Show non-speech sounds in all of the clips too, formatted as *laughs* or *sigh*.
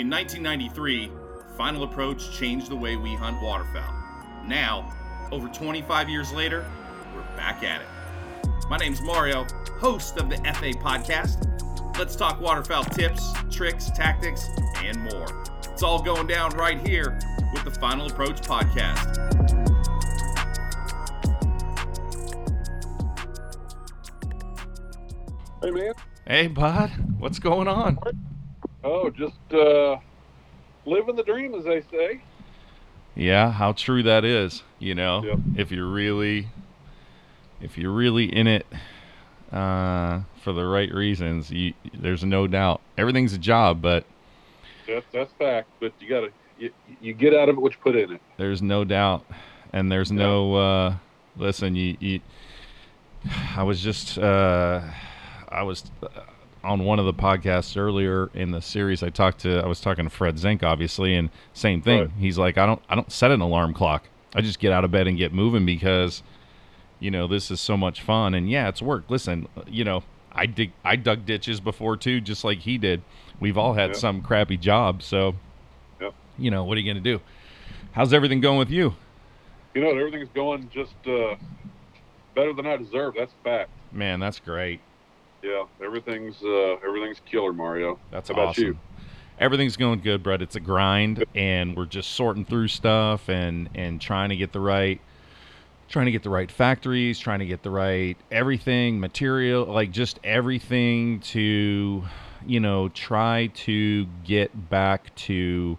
In 1993, Final Approach changed the way we hunt waterfowl. Now, over 25 years later, we're back at it. My name's Mario, host of the FA podcast. Let's talk waterfowl tips, tricks, tactics, and more. It's all going down right here with the Final Approach podcast. Hey man. Hey, bud. What's going on? Oh, just uh, living the dream, as they say. Yeah, how true that is. You know, Yep. if you're really, if you're really in it uh, for the right reasons, you, there's no doubt. Everything's a job, but That's that's fact. But you gotta you, you get out of it what you put in it. there's no doubt, and there's no. Uh, listen, you, you. I was just. Uh, I was on one of the podcasts earlier in the series. I talked to. I was talking to Fred Zink, obviously, and same thing. Right. He's like, I don't. I don't set an alarm clock. I just get out of bed and get moving because, you know, this is so much fun. And yeah, it's work. Listen, you know, I dig. I dug ditches before too, just like he did. We've all had some crappy job, so. Yep. You know, what are you going to do? How's everything going with you? You know, everything's going just uh, better than I deserve. That's fact. Man, that's great. Yeah, everything's uh, everything's killer, Mario. That's How about awesome. you? Everything's going good, Brett. It's a grind, and we're just sorting through stuff and and trying to get the right, trying to get the right factories, trying to get the right everything, material, like just everything to, you know, try to get back to,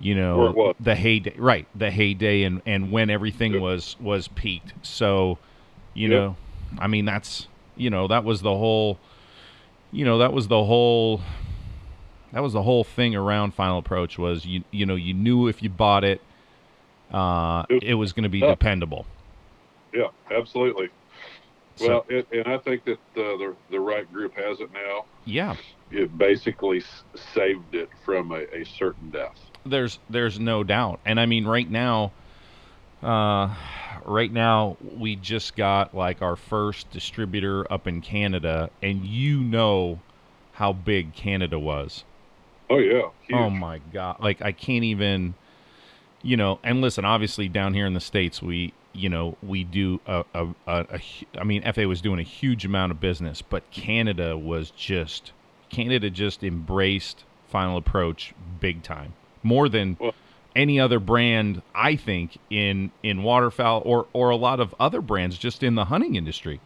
you know, the heyday, right? The heyday and and when everything Yep. was was peaked. So, you Yep. know, I mean that's you know that was the whole, you know that was the whole that was the whole thing around Final Approach was you you know you knew if you bought it, uh, It was going to be dependable. Yeah, absolutely. So- Well, it, and I think that uh, the the right group has it now. Yeah, It basically saved it from a, a certain death. there's there's no doubt, and I mean right now, uh, right now we just got like our first distributor up in Canada, and you know how big Canada was. Oh yeah, oh, huge. Oh my god! Like I can't even, you know. And listen, obviously down here in the states, we, you know, we do a, a, a, a I mean, FA was doing a huge amount of business, but Canada was just, Canada just embraced Final Approach big time, more than Well- any other brand, I think, in in waterfowl or or a lot of other brands just in the hunting industry.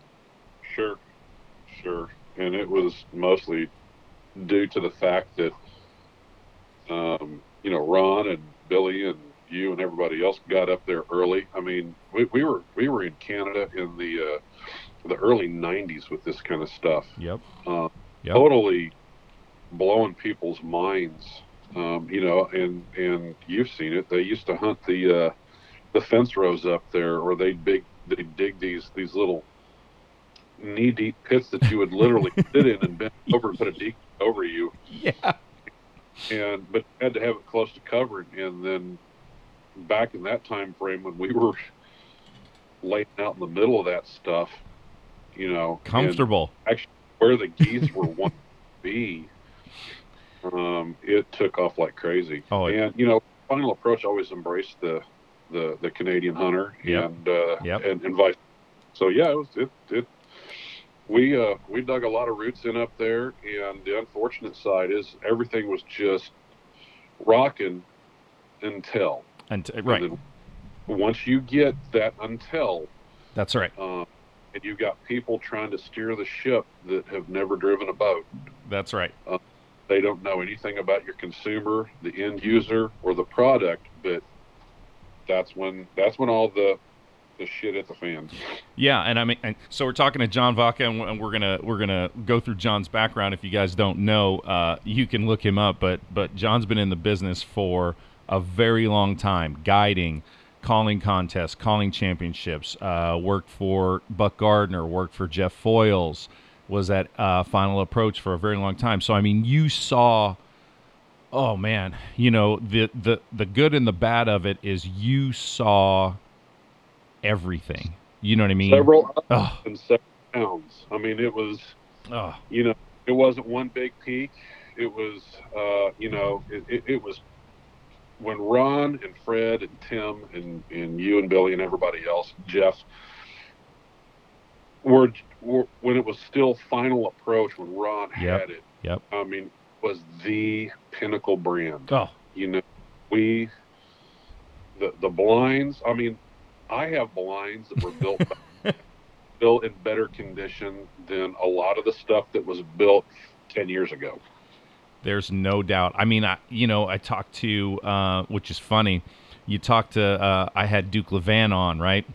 Sure, sure. And it was mostly due to the fact that, um, you know, Ron and Billy and you and everybody else got up there early. I mean, we, we were we were in Canada in the uh, the early '90s with this kind of stuff, Yep. uh, Yep. totally blowing people's minds. Um, you know, and and you've seen it. They used to hunt the uh, the fence rows up there, or they big they dig these these little knee deep pits that you would literally *laughs* sit in and bend over and put a deep over you, Yeah. and but you had to have it close to covering. And then back in that time frame when we were laying out in the middle of that stuff, you know, comfortable. Actually, where the geese were wanting to be, um, it took off like crazy. Oh, and you know, Final Approach always embraced the the, the Canadian hunter Yep. and uh, Yep. and, and vice. So yeah, it was it it. We uh, we dug a lot of roots in up there, and the unfortunate side is everything was just rocking until And and right. then once you get that until That's right. um, and you've got people trying to steer the ship that have never driven a boat. That's right. They don't know anything about your consumer, the end user, or the product. But that's when that's when all the the shit hit the fan. Yeah, and I mean, and so we're talking to John Vaca, and we're- gonna we're gonna go through John's background. If you guys don't know, uh, you can look him up. But but John's been in the business for a very long time, guiding, calling contests, calling championships. Uh, worked for Buck Gardner, worked for Jeff Foiles, was at uh, Final Approach for a very long time. So I mean, you saw. Oh man, you know the the the good and the bad of it is you saw everything. You know what I mean? Several ups and several downs. I mean, it was oh, you know it wasn't one big peak. It was, uh, you know, it, it, it was when Ron and Fred and Tim and, and you and Billy and everybody else, Jeff, were, were when it was still final approach when Ron Yep. had it. Yep. I mean, was the pinnacle brand. Oh, You know, we the the blinds. I mean, I have blinds that were built *laughs* built in better condition than a lot of the stuff that was built ten years ago. There's no doubt. I mean, I, you know, I talked to, uh, which is funny. You talked to, uh, I had Duke Levan on, right?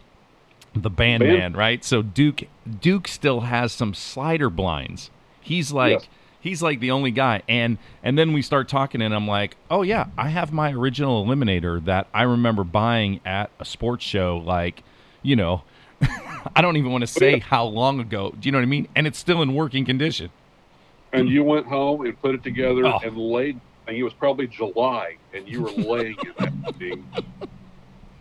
The band Band. man, right? So Duke, Duke still has some slider blinds. He's like, Yes. he's like the only guy. And and then we start talking, and I'm like, oh yeah, I have my original Eliminator that I remember buying at a sports show, like, you know. *laughs* I don't even want to say how long ago. Do you know what I mean? And it's still in working condition. And you went home and put it together Oh. and laid. And it was probably July, and you were laying in that thing,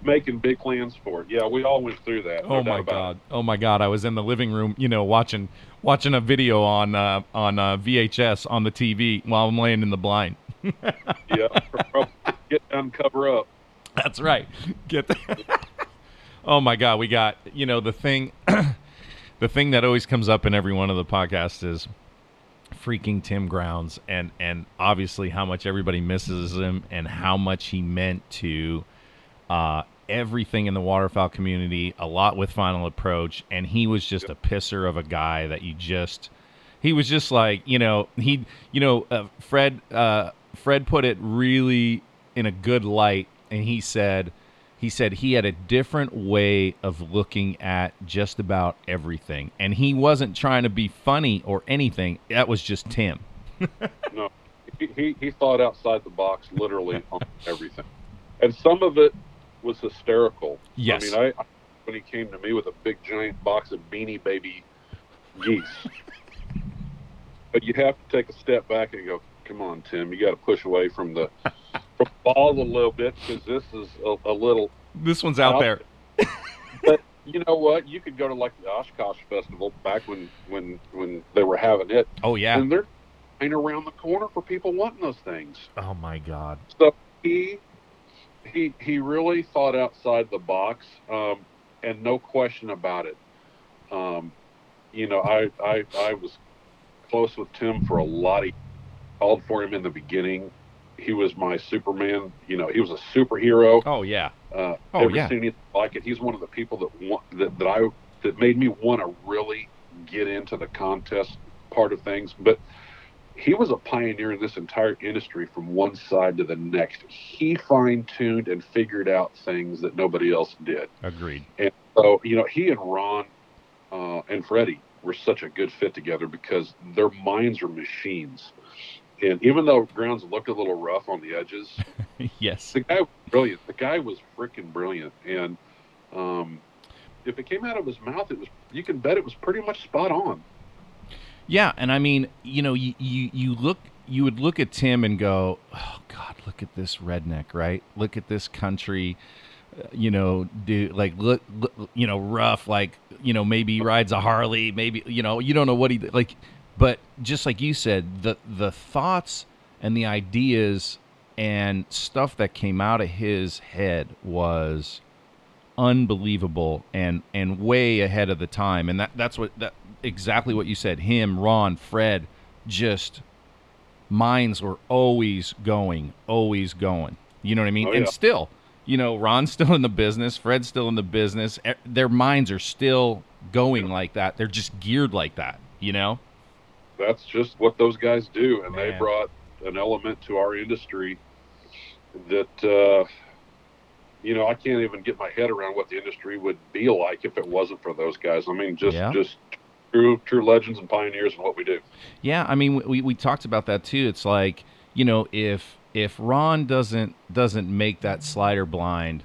making big plans for it. Yeah, we all went through that. no Oh my god! Oh my god! I was in the living room, you know, watching watching a video on uh, on uh, VHS on the TV while I'm laying in the blind. *laughs* Yeah, get down, cover up. That's right. Get that. *laughs* oh my god! We got you know the thing, *clears throat* the thing that always comes up in every one of the podcasts is freaking Tim Grounds and and obviously how much everybody misses him and how much he meant to uh, everything in the waterfowl community, a lot with Final Approach, and he was just a pisser of a guy that you just he was just like you know he you know uh, Fred uh, Fred put it really in a good light, and he said he said he had a different way of looking at just about everything, and he wasn't trying to be funny or anything. That was just Tim. No, he, he, he thought outside the box, literally *laughs* on everything, and some of it was hysterical. Yes. I mean, I when he came to me with a big giant box of Beanie Baby geese, *laughs* but you have to take a step back and go, "Come on, Tim, you got to push away from the from the ball a little bit because this is a, a little." This one's out Out- there. *laughs* But you know what? You could go to like the Oshkosh Festival back when when when they were having it, Oh yeah. and they're ain't around the corner for people wanting those things. Oh my God. So he he he really thought outside the box, um, and no question about it. Um, you know, I, I I was close with Tim for a lot of called for him in the beginning. He was my Superman. You know, he was a superhero. Oh yeah. Uh, Oh, never yeah. seen anything like it. He's one of the people that want that, that I that made me want to really get into the contest part of things. But he was a pioneer in this entire industry from one side to the next. He fine tuned and figured out things that nobody else did. Agreed. And so you know, he and Ron uh, and Freddie were such a good fit together because their minds are machines. And even though Grounds looked a little rough on the edges, *laughs* yes. the guy was brilliant. The guy was freaking brilliant, and um, if it came out of his mouth, it was you can bet it was pretty much spot on. Yeah, and I mean, you know, you, you you look you would look at Tim and go, "Oh god, look at this redneck, right? Look at this country uh, you know, do like look, look you know, rough like, you know, maybe rides a Harley, maybe you know, you don't know what he like but just like you said, the the thoughts and the ideas and stuff that came out of his head was unbelievable and and way ahead of the time and that that's what that exactly what you said. Him ron fred just minds were always going always going. You know what i mean? Oh, and still you know ron's *laughs* still in the business fred's still in the business. Their minds are still going like that. They're just geared like that you know? That's just what those guys do, and they brought an element to our industry that uh, you know I can't even get my head around what the industry would be like if it wasn't for those guys. I mean, just Yeah. just true true legends and pioneers in what we do. Yeah, I mean we we talked about that too. It's like, you know, if if Ron doesn't doesn't make that slider blind,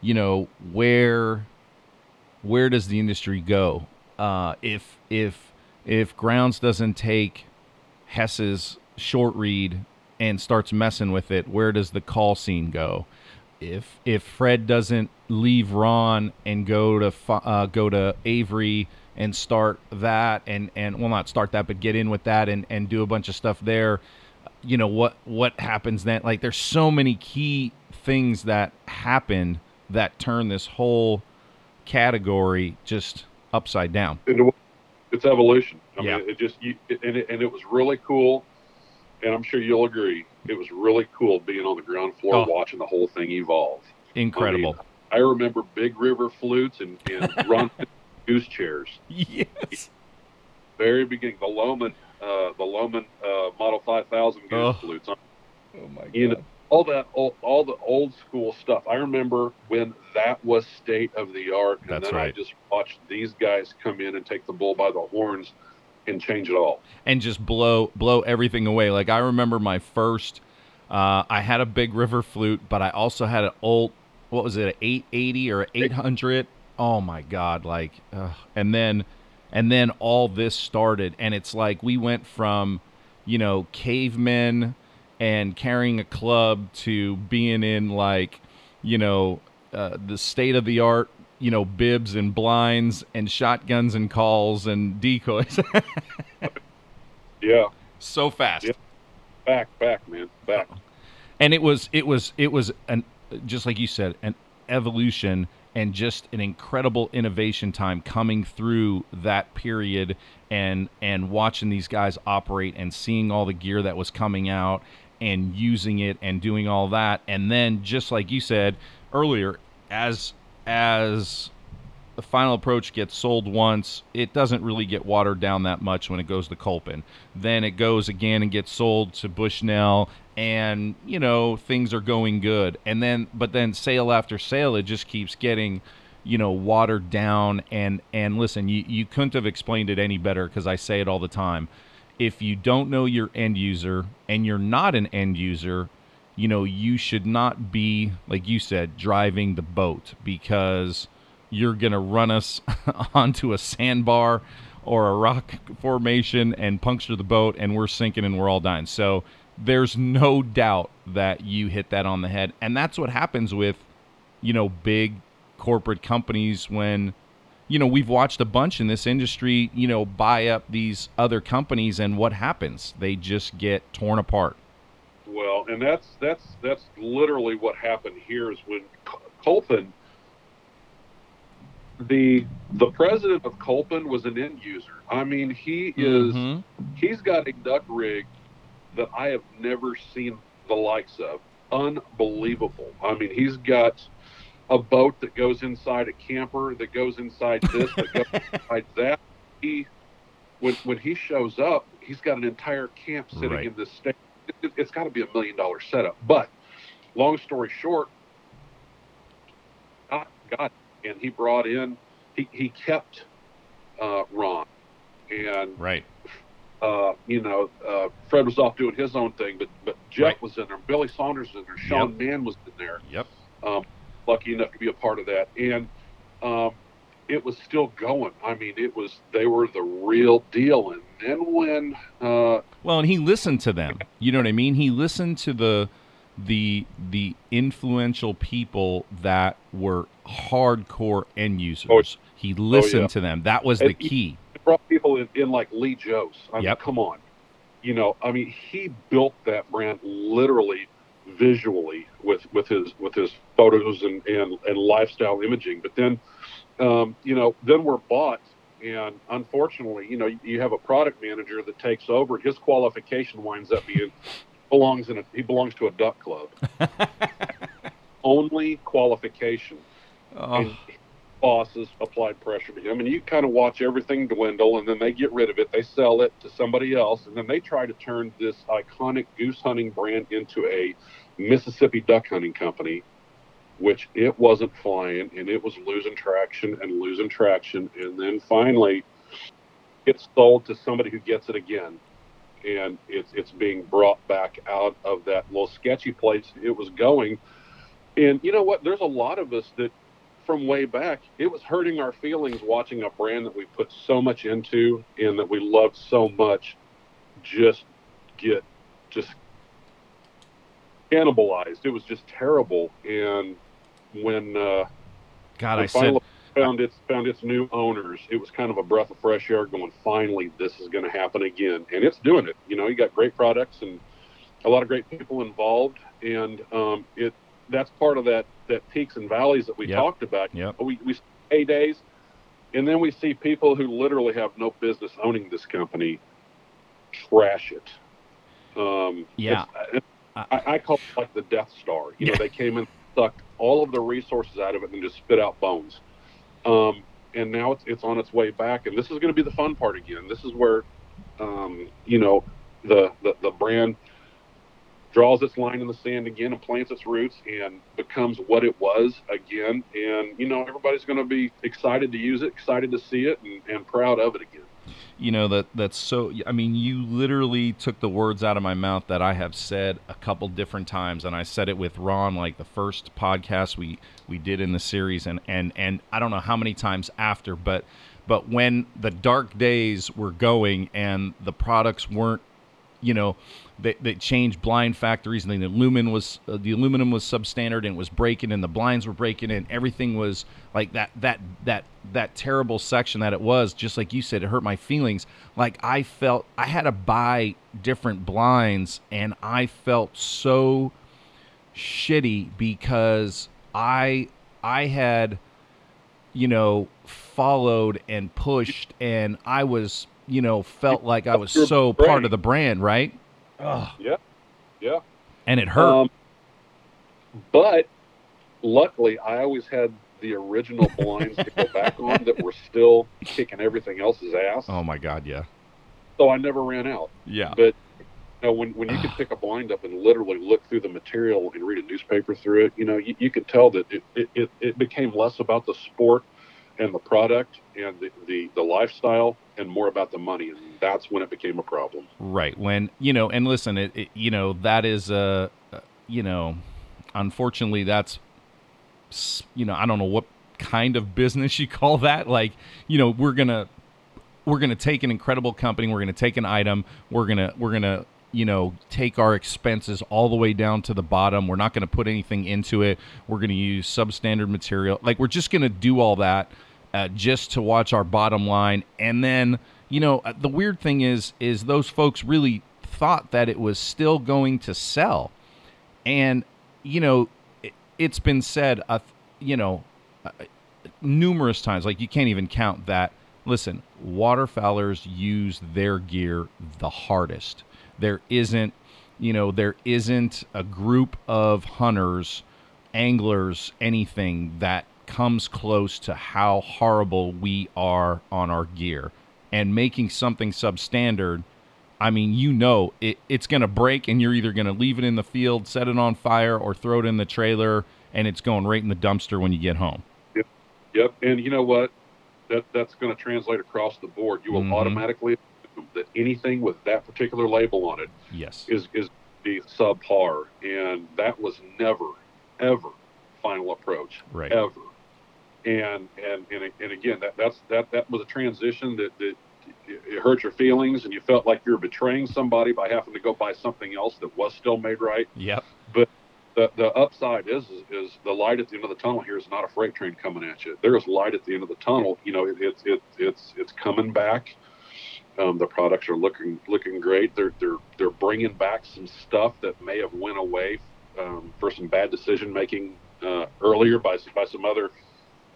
you know, where where does the industry go? Uh if if if Grounds doesn't take Hess's short reed and starts messing with it, where does the call scene go? If if Fred doesn't leave Ron and go to uh, go to Avery and start that and and well not start that but get in with that and and do a bunch of stuff there you know what what happens then like there's so many key things that happen that turn this whole category just upside down it's evolution. I Yeah. mean, it just you, and it, and it was really cool. And I'm sure you'll agree, it was really cool being on the ground floor Oh. watching the whole thing evolve. incredible I remember Big River flutes and, and *laughs* run goose chairs. yes Very beginning, the Lohman, uh, the Lohman uh, Model 5000 goose Oh. flutes. oh my You know, all that, old, all the old school stuff. I remember when that was state of the art, and That's then I just watched these guys come in and take the bull by the horns and change it all. and just blow blow everything away. Like I remember my first, uh, I had a big river flute, but I also had an old, what was it, an 880 or 800? Oh my god! Like, ugh. and then, and then all this started, and it's like we went from, you know, cavemen and carrying a club to being in like, you know, uh, the state of the art. You know, bibs and blinds and shotguns and calls and *laughs* decoys. Yeah, so fast. Yep. back, back, man, back. and it was it was it was an just like you said an evolution and just an incredible innovation time coming through that period and and watching these guys operate and seeing all the gear that was coming out and using it and doing all that and then just like you said earlier as as the final approach gets sold once, it doesn't really get watered down that much when it goes to Kolpin. Then it goes again and gets sold to Bushnell, and you know things are going good. And then, but then sale after sale, it just keeps getting, you know, watered down. And and listen, you you couldn't have explained it any better because I say it all the time. If you don't know your end user and you're not an end user, you know you should not be like you said driving the boat because you're going to run us *laughs* onto a sandbar or a rock formation and puncture the boat and we're sinking and we're all dying. So there's no doubt that you hit that on the head. And that's what happens with, you know, big corporate companies when you know, we've watched a bunch in this industry, you know, buy up these other companies and what happens? They just get torn apart. Well, and that's that's that's literally what happened here is when Col- Kolpin, the the president of Kolpin was an end user. I mean, he is Mhm. he's got a duck rig that I have never seen the likes of. Unbelievable. I mean, he's got a boat that goes inside a camper, that goes inside this, that goes *laughs* inside that. He, when when he shows up, he's got an entire camp sitting Right. in this state. It, it's got to be a million dollar setup. But long story short, God, God, and he brought in, he he kept uh, Ron, and Right. Uh, you know, uh, Fred was off doing his own thing, but but Jeff Right. was in there, Billy Saunders was in there, Sean Mann was in there. Yep. Um, lucky enough to be a part of that, and um, it was still going. I mean, it was they were the real deal. And then when uh, Well, and he listened to them. You know what I mean? He listened to the the the influential people that were hardcore end users. Oh, he listened yeah. to them. That was the And key. Brought people in, in like Lee Kjos. I mean, Yep. come on, you know, I mean, he built that brand literally visually with with his with his photos and and, and lifestyle imaging. But then, um, you know, then we're bought. And unfortunately, you know, you have a product manager that takes over, and his qualification winds up being belongs in a he belongs to a duck club. *laughs* Only qualification and Oh, bosses applied pressure to him, and you kind of watch everything dwindle, and then they get rid of it, they sell it to somebody else, and then they try to turn this iconic goose hunting brand into a Mississippi duck hunting company, which it wasn't flying, and it was losing traction and losing traction, and then finally, it's sold to somebody who gets it again. And it's it's being brought back out of that little sketchy place it was going. And you know what? There's a lot of us that from way back, it was hurting our feelings watching a brand that we put so much into and that we loved so much just get just cannibalized. It was just terrible. And when uh, God, when I said found its found its new owners. It was kind of a breath of fresh air. Going, finally, this is going to happen again, and it's doing it. You know, you got great products and a lot of great people involved, and um, it that's part of that that peaks and valleys that we Yep. talked about. Yep. We we see days, and then we see people who literally have no business owning this company trash it. Um, Yeah. it's- I, I call it like the Death Star. You know, they came and sucked all of the resources out of it and just spit out bones. Um, and now it's it's on its way back, and this is going to be the fun part again. This is where, um, you know, the, the the brand draws its line in the sand again and plants its roots and becomes what it was again. And you know, everybody's going to be excited to use it, excited to see it, and, and proud of it again. you know that that's so i mean you literally took the words out of my mouth that i have said a couple different times and i said it with ron like the first podcast we we did in the series and and and i don't know how many times after but but when the dark days were going and the products weren't you know they, they changed blind factories and the aluminum was uh, the aluminum was substandard and it was breaking and the blinds were breaking and everything was like that that that that terrible section that it was. Just like you said it hurt my feelings. Like i felt i had to buy different blinds and i felt so shitty because i i had you know followed and pushed and i was you know felt like i was Your so part of the brand right Ugh. Yeah, yeah. and it hurt Um, but luckily, I always had the original blinds to go back *laughs* on that were still kicking everything else's ass. oh my god yeah So I never ran out. yeah But you know, when when you could pick a blind up and literally look through the material and read a newspaper through it, you know, you, you could tell that it, it, it, it became less about the sport and the product and the, the, the lifestyle and more about the money. And that's when it became a problem. Right. When you know, and listen, it, it you know that is a, uh, you know, unfortunately that's, you know, I don't know what kind of business you call that. Like, you know, we're gonna we're gonna take an incredible company, we're gonna take an item, we're gonna we're gonna you know take our expenses all the way down to the bottom. We're not gonna put anything into it. We're gonna use substandard material. Like, we're just gonna do all that uh, just to watch our bottom line. And then you know uh, the weird thing is is those folks really thought that it was still going to sell. And you know it, it's been said uh, you know uh, numerous times like you can't even count that. Listen waterfowlers use their gear the hardest. There isn't you know there isn't a group of hunters anglers anything that comes close to how horrible we are on our gear and making something substandard I mean, you know, it, it's going to break, and you're either going to leave it in the field, set it on fire, or throw it in the trailer, and it's going right in the dumpster when you get home. Yep. Yep. And you know what? That that's going to translate across the board. You will Mhm. automatically assume that anything with that particular label on it Yes. is is the subpar, and that was never, ever final approach, Right. ever. And and and, and again, that that's that that was a transition that that it hurt your feelings, and you felt like you were betraying somebody by having to go buy something else that was still made right. Yep. But the the upside is, is is the light at the end of the tunnel here is not a freight train coming at you. There is light at the end of the tunnel. You know, it, it's it, it's it's coming back. Um, the products are looking looking great. They're they're they're bringing back some stuff that may have went away um, for some bad decision making uh, earlier by by some other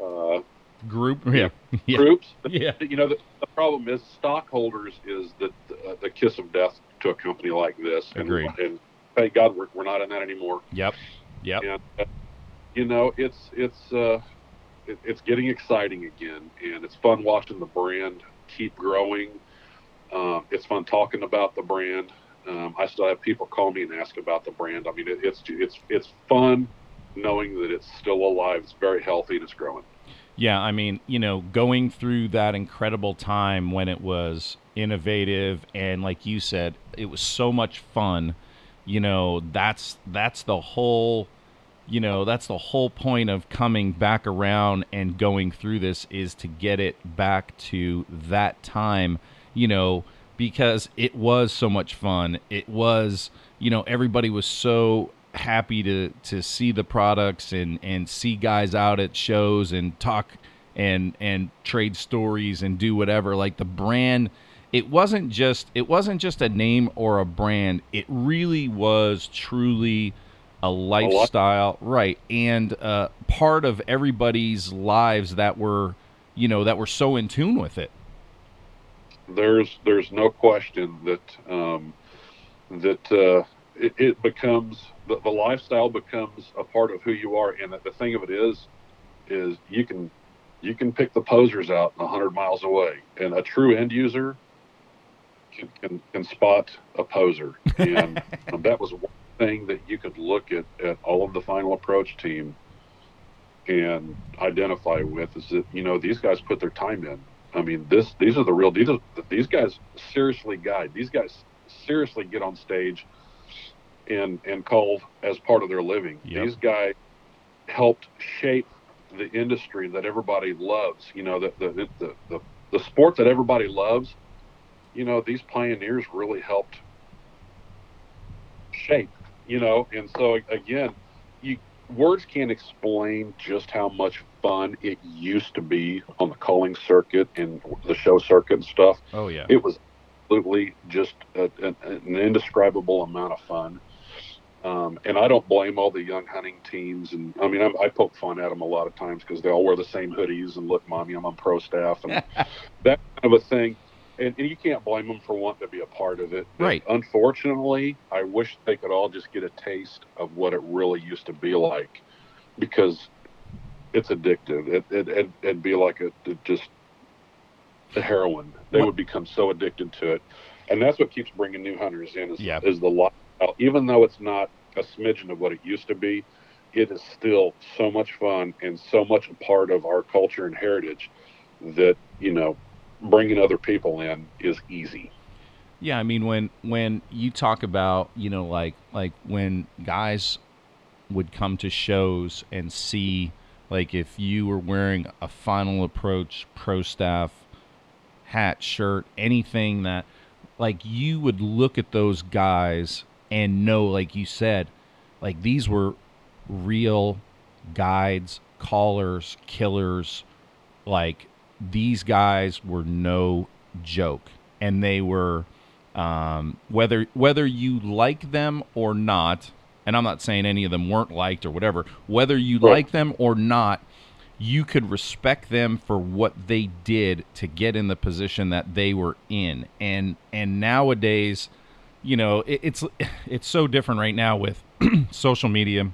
uh, Group. Yeah. Yeah. *laughs* groups. *laughs* Yeah. You know, the, the problem is stockholders is the, the the kiss of death to a company like this. And, Agreed. and thank God we're, we're not in that anymore. Yep. Yep. And uh, you know, it's it's uh, it, it's getting exciting again, and it's fun watching the brand keep growing. Um, it's fun talking about the brand. Um, I still have people call me and ask about the brand. I mean, it, it's it's it's fun knowing that it's still alive. It's very healthy and it's growing. Yeah, I mean, you know, going through that incredible time when it was innovative and like you said, it was so much fun. You know, that's that's the whole you know, that's the whole point of coming back around and going through this is to get it back to that time, you know, because it was so much fun. It was, you know, everybody was so happy to to see the products and and see guys out at shows and talk and and trade stories and do whatever. Like the brand, it wasn't just it wasn't just a name or a brand. It really was truly a lifestyle, right? And uh, part of everybody's lives that were, you know, that were so in tune with it. There's there's no question that um, that uh, it, it, becomes the, the lifestyle becomes a part of who you are, and the thing of it is, is you can you can pick the posers out 100 miles away, and a true end user can, can, can spot a poser. And *laughs* um, that was one thing that you could look at, at all of the final approach team and identify with is that, you know, these guys put their time in. I mean, this these are the real these, are, these guys seriously guide. These guys seriously get on stage and and call as part of their living. Yep. These guys helped shape the industry that everybody loves. You know, the the, the the the sport that everybody loves. You know, these pioneers really helped shape. You know, and so again, you words can't explain just how much fun it used to be on the calling circuit and the show circuit and stuff. Oh yeah, it was absolutely just a, an, an indescribable amount of fun. Um, and I don't blame all the young hunting teams. And I mean, I'm, i poke fun at them a lot of times because they all wear the same hoodies and look, mommy, I'm on pro staff and *laughs* that kind of a thing. And, and, you can't blame them for wanting to be a part of it. Right. unfortunately, I wish they could all just get a taste of what it really used to be like because it's addictive. It, it, it, would be like a, just a heroin. They what? would become so addicted to it. And that's what keeps bringing new hunters in is, yeah. is the even though it's not a smidgen of what it used to be, it is still so much fun and so much a part of our culture and heritage that you know bringing other people in is easy. Yeah, I mean when when you talk about you know like like when guys would come to shows and see like if you were wearing a final approach pro staff hat shirt anything that like you would look at those guys and know, like you said, like these were real guides, callers, killers. Like these guys were no joke, and they were um, whether whether you like them or not. And I'm not saying any of them weren't liked or whatever. Whether you right. like them or not, you could respect them for what they did to get in the position that they were in. And and nowadays you know, it, it's it's so different right now with *clears throat* social media.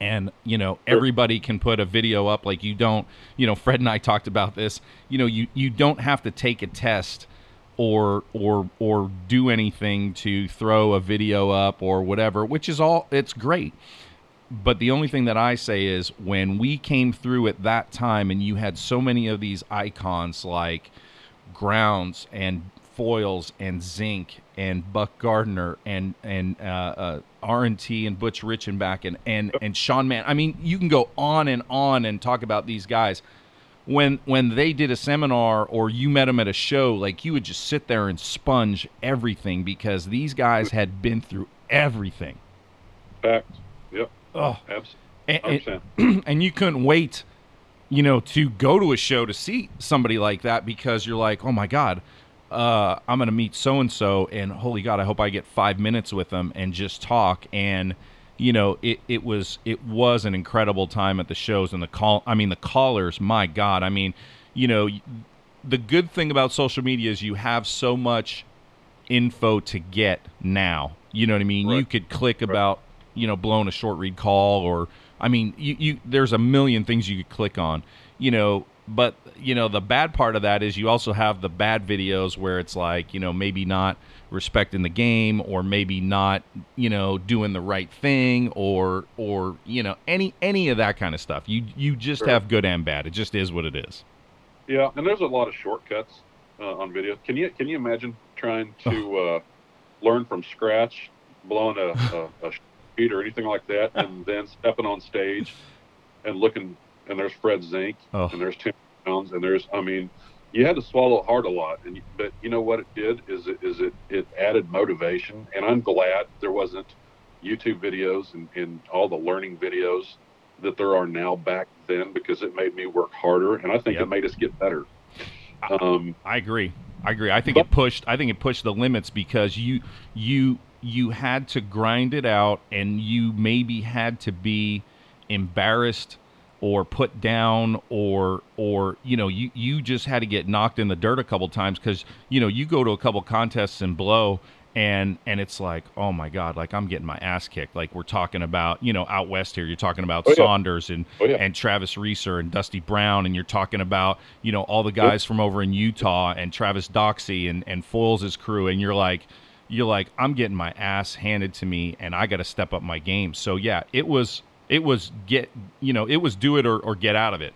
And you know everybody can put a video up like you don't you know fred and i *laughs* talked about this. You know you you don't have to take a test or or or do anything to throw a video up or whatever which is all it's great. But the only thing that i say is when we came through at that time and you had so many of these icons like grounds and Foiles and zink and Buck Gardner and and uh, uh, R and T and Butch Richenback and and and Sean Mann. I mean, you can go on and on and talk about these guys. When when they did a seminar or you met them at a show, like you would just sit there and sponge everything because these guys had been through everything. Fact. Yep. Oh, absolutely. And, and, *clears throat* and you couldn't wait, you know, to go to a show to see somebody like that because you're like, oh my god uh, I'm going to meet so and so, and holy God, I hope I get five minutes with them and just talk. And you know, it, it was it was an incredible time at the shows and the call. I mean, the callers, my God, I mean, you know, the good thing about social media is you have so much info to get now. You know what I mean? Right. You could click right. about you know blowing a short reed call or I mean, you, you there's a million things you could click on. You know, but you know the bad part of that is you also have the bad videos where it's like you know maybe not respecting the game or maybe not you know doing the right thing or or you know any any of that kind of stuff. You you just sure. have good and bad. It just is what it is. Yeah and there's a lot of shortcuts uh, on video. Can you can you imagine trying to uh, learn from scratch blowing a, a, a sheet or anything like that *laughs* and then stepping on stage and looking and there's Fred Zink, oh. and there's Tim Jones, and there's, I mean, you had to swallow hard a lot, and but you know what it did is it is it it added motivation, and I'm glad there wasn't YouTube videos and, and all the learning videos that there are now back then because it made me work harder, and I think Yep. it made us get better. Um, I agree. I agree. I think it pushed. I think it pushed the limits because you you you had to grind it out, and you maybe had to be embarrassed or put down or or you know you you just had to get knocked in the dirt a couple times because you know you go to a couple contests and blow and and it's like oh my god like i'm getting my ass kicked like we're talking about you know out west here you're talking about Oh, yeah. saunders and Oh, yeah. and travis reeser and dusty brown and you're talking about you know all the guys from over in utah and travis doxy and and Foiles' crew and you're like you're like i'm getting my ass handed to me and i got to step up my game so yeah it was it was get you know it was do it or, or get out of it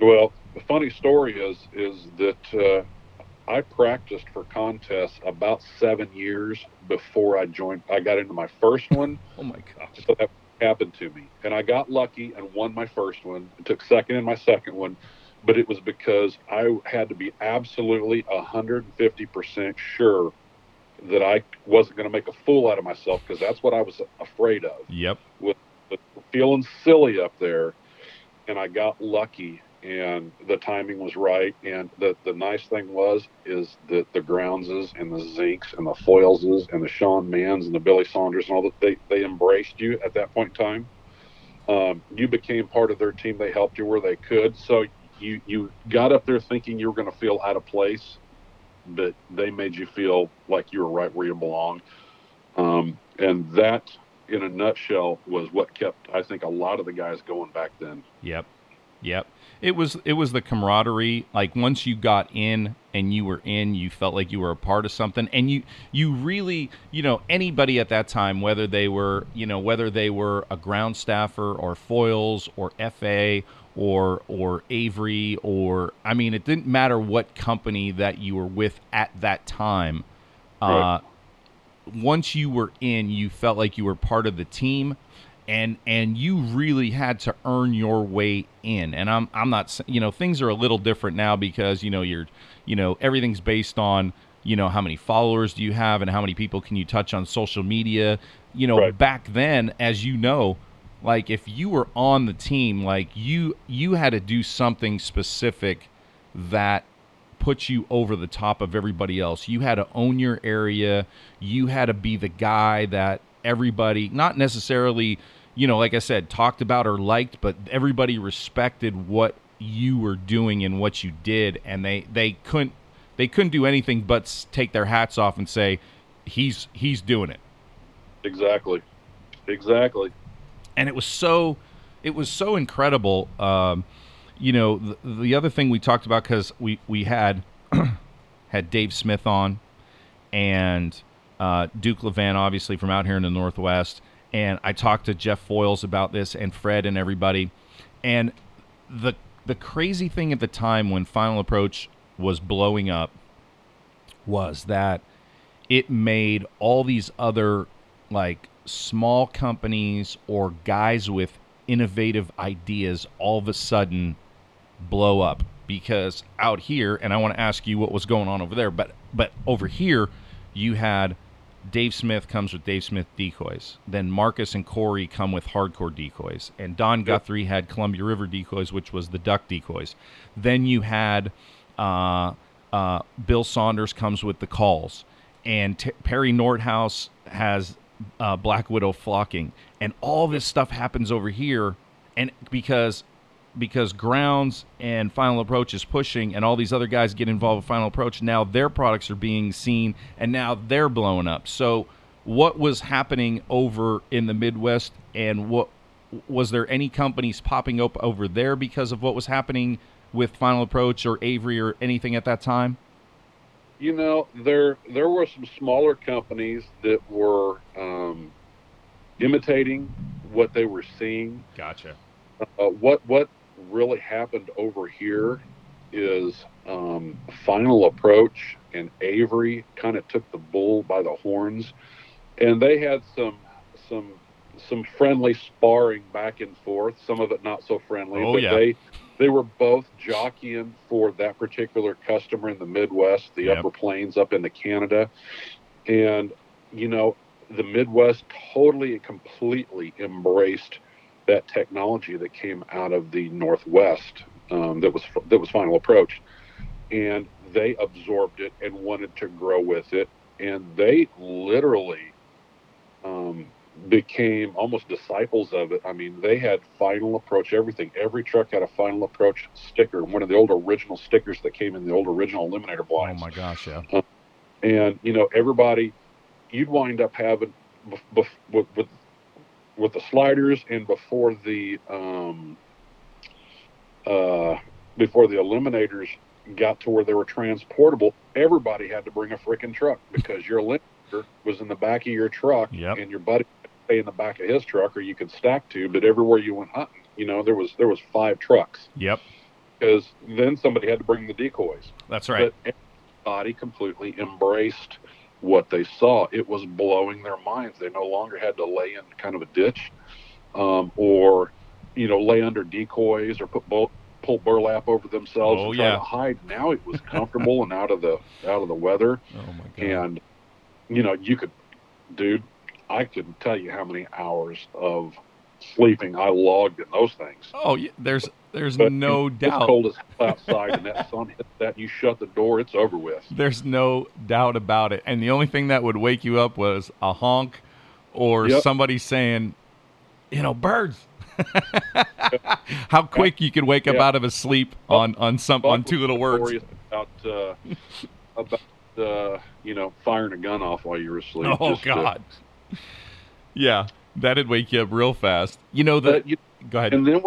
Well, the funny story is is that uh, I practiced for contests about seven years before I joined. I got into my first *laughs* one, oh my gosh so that happened to me, and I got lucky and won my first one. and took second in my second one, but it was because I had to be absolutely hundred and fifty percent sure that I wasn't going to make a fool out of myself because that's what I was afraid of yep feeling silly up there and I got lucky and the timing was right and the the nice thing was is that the Groundses and the Zinks and the Foileses and the Sean Manns and the Billy Saunders and all that they they embraced you at that point in time. Um, you became part of their team. They helped you where they could. So you you got up there thinking you were going to feel out of place, but they made you feel like you were right where you belong. Um, and that in a nutshell was what kept I think a lot of the guys going back then. Yep. Yep. It was it was the camaraderie. Like once you got in and you were in, you felt like you were a part of something and you you really, you know, anybody at that time whether they were, you know, whether they were a ground staffer or Foiles or FA or or Avery or I mean it didn't matter what company that you were with at that time. Right. Uh once you were in, you felt like you were part of the team, and and you really had to earn your way in. And I'm I'm not you know things are a little different now because you know you're you know everything's based on you know how many followers do you have and how many people can you touch on social media. You know Right. back then, as you know. Like if you were on the team, like you you had to do something specific that put you over the top of everybody else. You had to own your area. You had to be the guy that everybody, not necessarily, you know, like I said, talked about or liked, but everybody respected what you were doing and what you did, and they they couldn't they couldn't do anything but take their hats off and say, he's he's doing it. Exactly. Exactly. and it was so it was so incredible um, you know the, the other thing we talked about because we we had *clears throat* had dave smith on and uh, duke levan obviously from out here in the northwest. And i talked to jeff Foiles about this and fred and everybody. And the the crazy thing at the time when final approach was blowing up was that it made all these other like small companies or guys with innovative ideas all of a sudden blow up because out here and I want to ask you what was going on over there but but over here you had Dave Smith comes with Dave Smith decoys. Then Marcus and Corey come with hardcore decoys. And Don Guthrie had Columbia River decoys, which was the duck decoys. Then you had uh, uh, Bill Saunders comes with the calls. And T- Perry Nordhaus has uh, Black Widow flocking. And all this stuff happens over here. And because because grounds and final approach is pushing and all these other guys get involved with final approach now their products are being seen and now they're blowing up. So what was happening over in the midwest and what was there any companies popping up over there because of what was happening with final approach or avery or anything at that time? You know, there there were some smaller companies that were um, imitating what they were seeing. gotcha. Uh, what what really happened over here is um, Final Approach and Avery kind of took the bull by the horns, and they had some some some friendly sparring back and forth. Some of it not so friendly. Oh, but yeah. They they were both jockeying for that particular customer in the Midwest, the Yep. Upper Plains up into Canada, and you know the Midwest totally and completely embraced that technology that came out of the Northwest um, that was that was Final Approach, and they absorbed it and wanted to grow with it, and they literally um, became almost disciples of it. I mean, they had Final Approach everything. Every truck had a Final Approach sticker, one of the old original stickers that came in the old original Eliminator box. Oh my gosh, yeah. and you know everybody, you'd wind up having bef- bef- with, with with the sliders and before the um, uh, before the eliminators got to where they were transportable, everybody had to bring a freaking truck because your eliminator was in the back of your truck Yep. and your buddy stay in the back of his truck or you could stack two, but everywhere you went hunting, you know, there was there was five trucks Yep. because then somebody had to bring the decoys. That's right. But everybody completely embraced what they saw. It was blowing their minds. They no longer had to lay in kind of a ditch um, or, you know, lay under decoys or put pull burlap over themselves Oh, and try yeah. to hide. Now it was comfortable and out of the out of the weather. *laughs* oh my god. And you know, you could, dude, I couldn't tell you how many hours of sleeping I logged in those things. oh, yeah, there's there's But no It's doubt. cold as hell outside, and that sun hits that. You shut the door, it's over with. There's no doubt about it. And the only thing that would wake you up was a honk or Yep. somebody saying, you know, birds. *laughs* How quick you could wake up out of a sleep on on some on two little words. About uh, about uh, you know firing a gun off while you were asleep. *laughs* Oh Just, uh, God. Yeah, that'd wake you up real fast. You know that. Go ahead. and then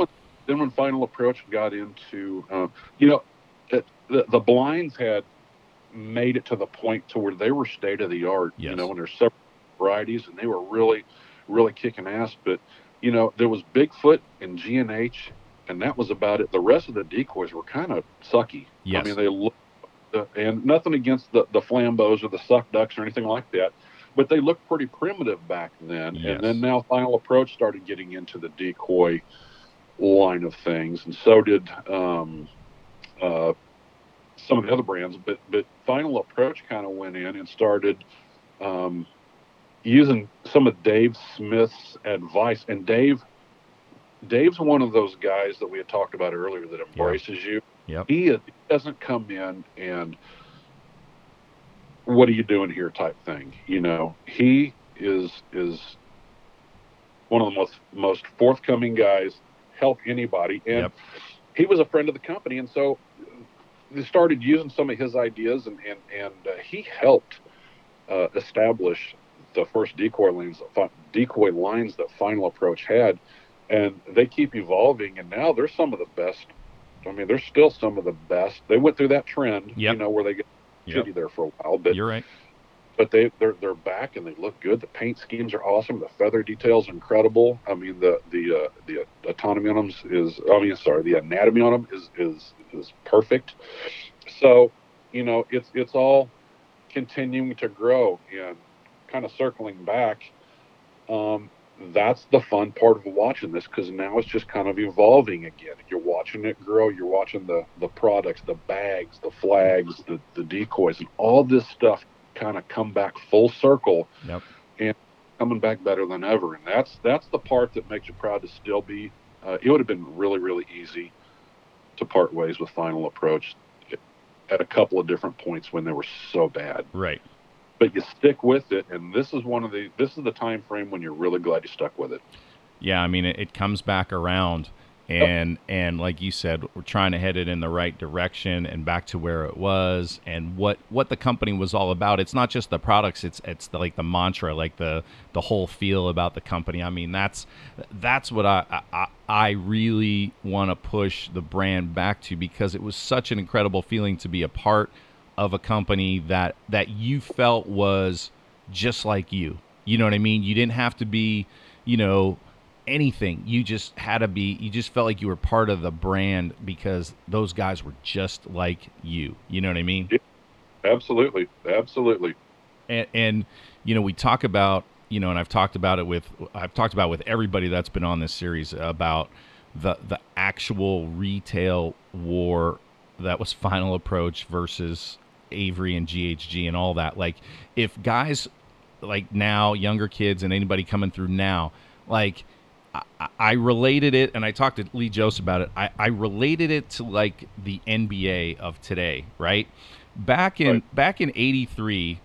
then when Final Approach got into um, you know it, the the blinds had made it to the point to where they were state of the art. Yes. You know, and there's several varieties, and they were really really kicking ass. But you know, there was Bigfoot and G and H, and that was about it. The rest of the decoys were kind of sucky. Yes. I mean, they looked, uh, and nothing against the, the Flambeaus or the suck ducks or anything like that, but they looked pretty primitive back then. Yes. And then now Final Approach started getting into the decoy line of things, and so did um, uh, some of the other brands. But but Final Approach kind of went in and started um, using some of Dave Smith's advice. And Dave, Dave's one of those guys that we had talked about earlier that embraces you. Yep. He, he doesn't come in and what are you doing here type thing. You know, he is is one of the most most forthcoming guys. Help anybody, and Yep. he was a friend of the company, and so they started using some of his ideas, and and and uh, he helped uh, establish the first decoy lines, decoy lines that Final Approach had, and they keep evolving, and now they're some of the best. I mean, they're still some of the best. They went through that trend, Yep. you know, where they get Yep. there for a while, but You're right. But they they're they're back and they look good. The paint schemes are awesome. The feather details incredible. I mean the the uh, the autonomy on them is I mean sorry the anatomy on them is is is perfect. So you know it's it's all continuing to grow and kind of circling back. Um, that's the fun part of watching this because now it's just kind of evolving again. You're watching it grow. You're watching the the products, the bags, the flags, the the decoys, and all this stuff kind of come back full circle Yep. and coming back better than ever. And that's that's the part that makes you proud to still be. Uh, it would have been really really easy to part ways with Final Approach at a couple of different points when they were so bad. Right. But you stick with it, and this is one of the this is the time frame when you're really glad you stuck with it. Yeah, I mean it, it comes back around Oh. and and like you said, we're trying to head it in the right direction and back to where it was and what what the company was all about. It's not just the products, it's it's the, like the mantra, like the the whole feel about the company. I mean, that's that's what I I, I really want to push the brand back to because it was such an incredible feeling to be a part of a company that that you felt was just like you. You know what I mean? You didn't have to be, you know, anything. You just had to be you just felt like you were part of the brand because those guys were just like you. You know what I mean? Absolutely, absolutely. and, and you know we talk about you know and i've talked about it with i've talked about with everybody that's been on this series about the the actual retail war that was final approach versus avery and ghg and all that like if guys like now younger kids and anybody coming through now like I, I related it, and I talked to Lee Joseph about it. I, I related it to like the NBA of today, right? Back in Right. back in '83,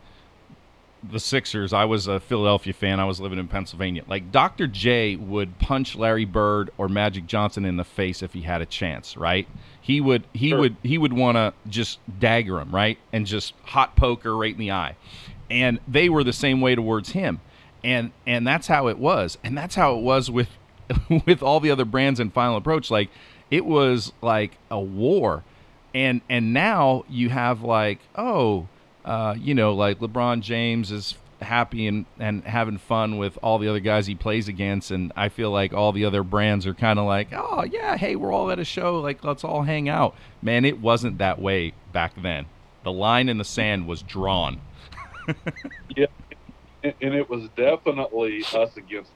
the Sixers. I was a Philadelphia fan. I was living in Pennsylvania. Like Dr. J would punch Larry Bird or Magic Johnson in the face if he had a chance, right? He would he Sure. would he would want to just dagger him, right? And just hot poker right in the eye. And they were the same way towards him. And and that's how it was. And that's how it was with *laughs* with all the other brands in Final Approach like it was like a war. And and now you have like, oh, uh, you know, like LeBron James is happy and, and having fun with all the other guys he plays against. And I feel like all the other brands are kind of like, oh, yeah, hey, we're all at a show. Like, let's all hang out. Man, it wasn't that way back then. The line in the sand was drawn. *laughs* yeah. and it was definitely us against.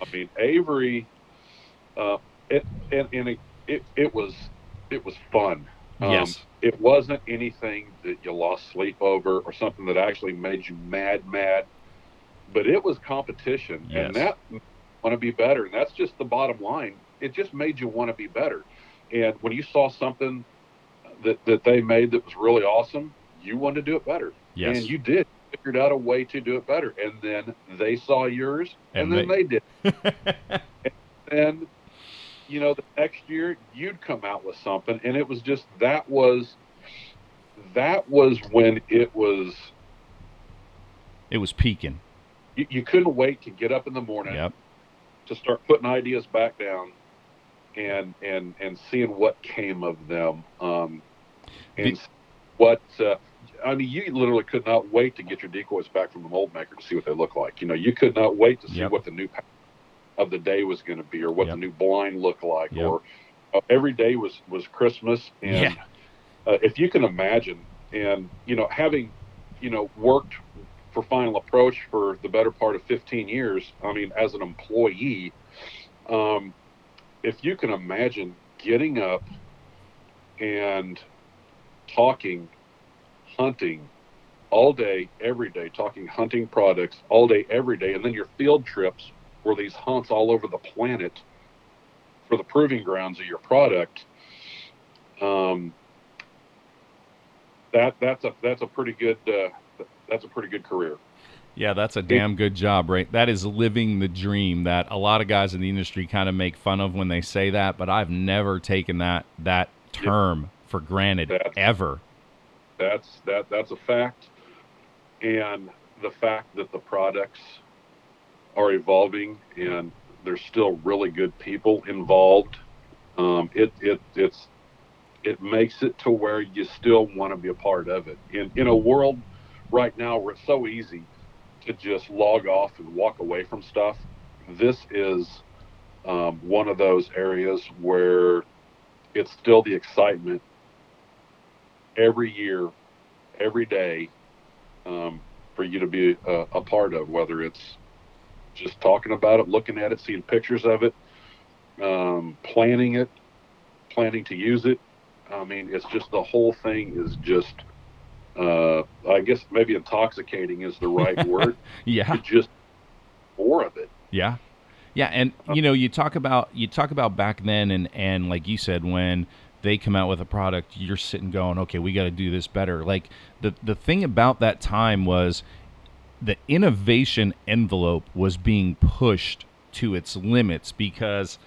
I mean, Avery. Uh, it and, and it, it it was it was fun. Um, yes. It wasn't anything that you lost sleep over or something that actually made you mad, mad. But it was competition, Yes. and that want to be better, and that's just the bottom line. It just made you want to be better. And when you saw something that that they made that was really awesome, you wanted to do it better. Yes. And you did. Figured out a way to do it better. And then they saw yours and, And then they, did. *laughs* And you know, the next year you'd come out with something and it was just that was that was when it was it was peaking. you, you couldn't wait to get up in the morning Yep. to start putting ideas back down and and and seeing what came of them um and The- what uh, I mean, you literally could not wait to get your decoys back from the mold maker to see what they look like. You know, you could not wait to see Yep. what the new pattern of the day was going to be, or what Yep. the new blind looked like, Yep. or uh, every day was was Christmas. And Yeah. uh, if you can imagine, and you know, having you know worked for Final Approach for the better part of 15 years, I mean, as an employee, um, if you can imagine getting up and talking hunting all day, every day, talking hunting products all day, every day, and then your field trips were these hunts all over the planet for the proving grounds of your product. Um, that that's a that's a pretty good uh, that's a pretty good career. Yeah, that's a damn good job, right? That is living the dream that a lot of guys in the industry kind of make fun of when they say that, but I've never taken that that term for granted That's- ever. That's that that's a fact, and the fact that the products are evolving and there's still really good people involved. Um, it it it's it makes it to where you still want to be a part of it. In in a world right now where it's so easy to just log off and walk away from stuff, this is um, one of those areas where it's still the excitement every year, every day, um, for you to be a, a part of, whether it's just talking about it, looking at it, seeing pictures of it, um, planning it, planning to use it. I mean, it's just the whole thing is just, uh, I guess maybe intoxicating is the right *laughs* word. Yeah. It's just more of it. Yeah. Yeah, and you know, you talk about you talk about back then and and like you said when they come out with a product, you're sitting going, "Okay, we got to do this better." Like the the thing about that time was the innovation envelope was being pushed to its limits because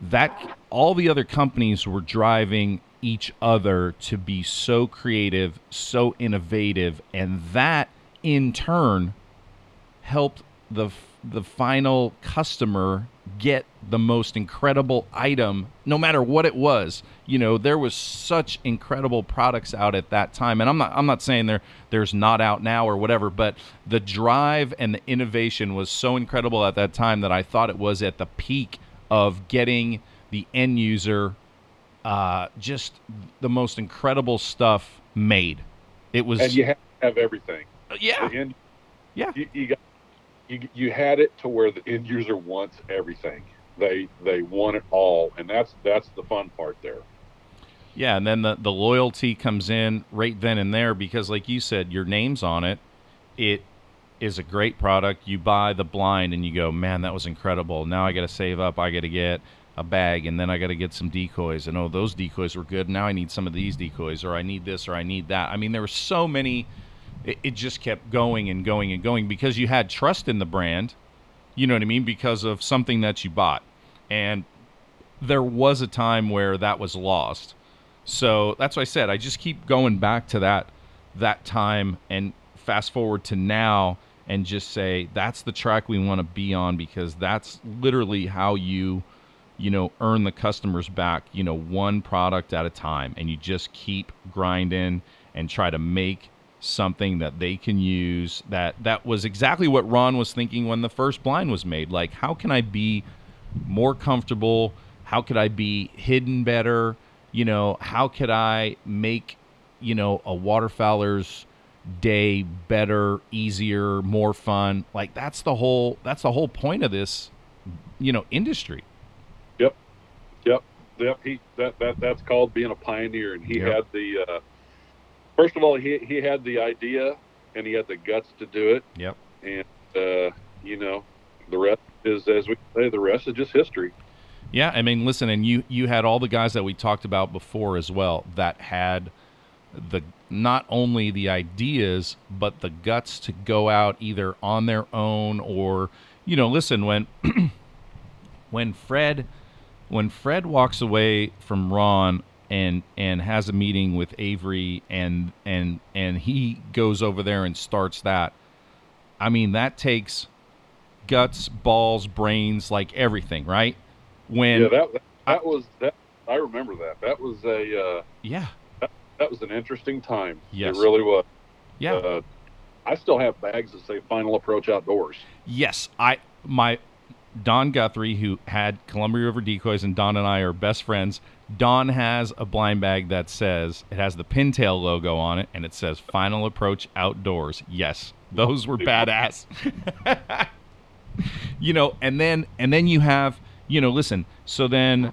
that all the other companies were driving each other to be so creative, so innovative, and that in turn helped the the final customer get the most incredible item no matter what it was you know there was such incredible products out at that time and i'm not i'm not saying there there's not out now or whatever but the drive and the innovation was so incredible at that time that i thought it was at the peak of getting the end user uh, just the most incredible stuff made it was And you have have everything. yeah end- Yeah. You, you got you, you had it to where the end user wants everything. They they want it all, and that's that's the fun part there. Yeah, and then the, the loyalty comes in right then and there because, like you said, your name's on it. It is a great product. You buy the blind and you go, man, that was incredible. Now I got to save up. I got to get a bag and then I got to get some decoys. And oh, those decoys were good. Now I need some of these decoys or I need this or I need that. I mean, there were so many. It, it just kept going and going and going because you had trust in the brand. You know what I mean? Because of something that you bought. And there was a time where that was lost. So that's why I said. I just keep going back to that that time and fast forward to now and just say that's the track we want to be on because that's literally how you you know earn the customers back you know one product at a time. And you just keep grinding and try to make something that they can use that that was exactly what Ron was thinking when the first blind was made. Like how can I be more comfortable? How could I be hidden better you know how could I make you know a waterfowler's day better easier more fun like that's the whole that's the whole point of this you know industry Yep, yep, yep. He that that that's called being a pioneer, and he Yep. had the. Uh, first of all, he he had the idea, and he had the guts to do it, yep and uh, you know, the rest is as we say, the rest is just history. Yeah, I mean, listen, and you you had all the guys that we talked about before as well that had the not only the ideas but the guts to go out either on their own or you know, listen when *clears throat* when Fred when Fred walks away from Ron and and has a meeting with Avery and and and he goes over there and starts that. I mean, that takes guts, balls, brains, like everything, right? When yeah, that that, that was that. I remember that. That was a uh, yeah, that was an interesting time. Yes. it really was. yeah. Uh, I still have bags that say "Final Approach Outdoors." Yes, I my Don Guthrie, who had Columbia River decoys, and Don and I are best friends. Don has a blind bag that says it has the pintail logo on it, and it says "Final Approach Outdoors." Yes, those were *laughs* badass. *laughs* you know, and then and then you have you know, listen. So then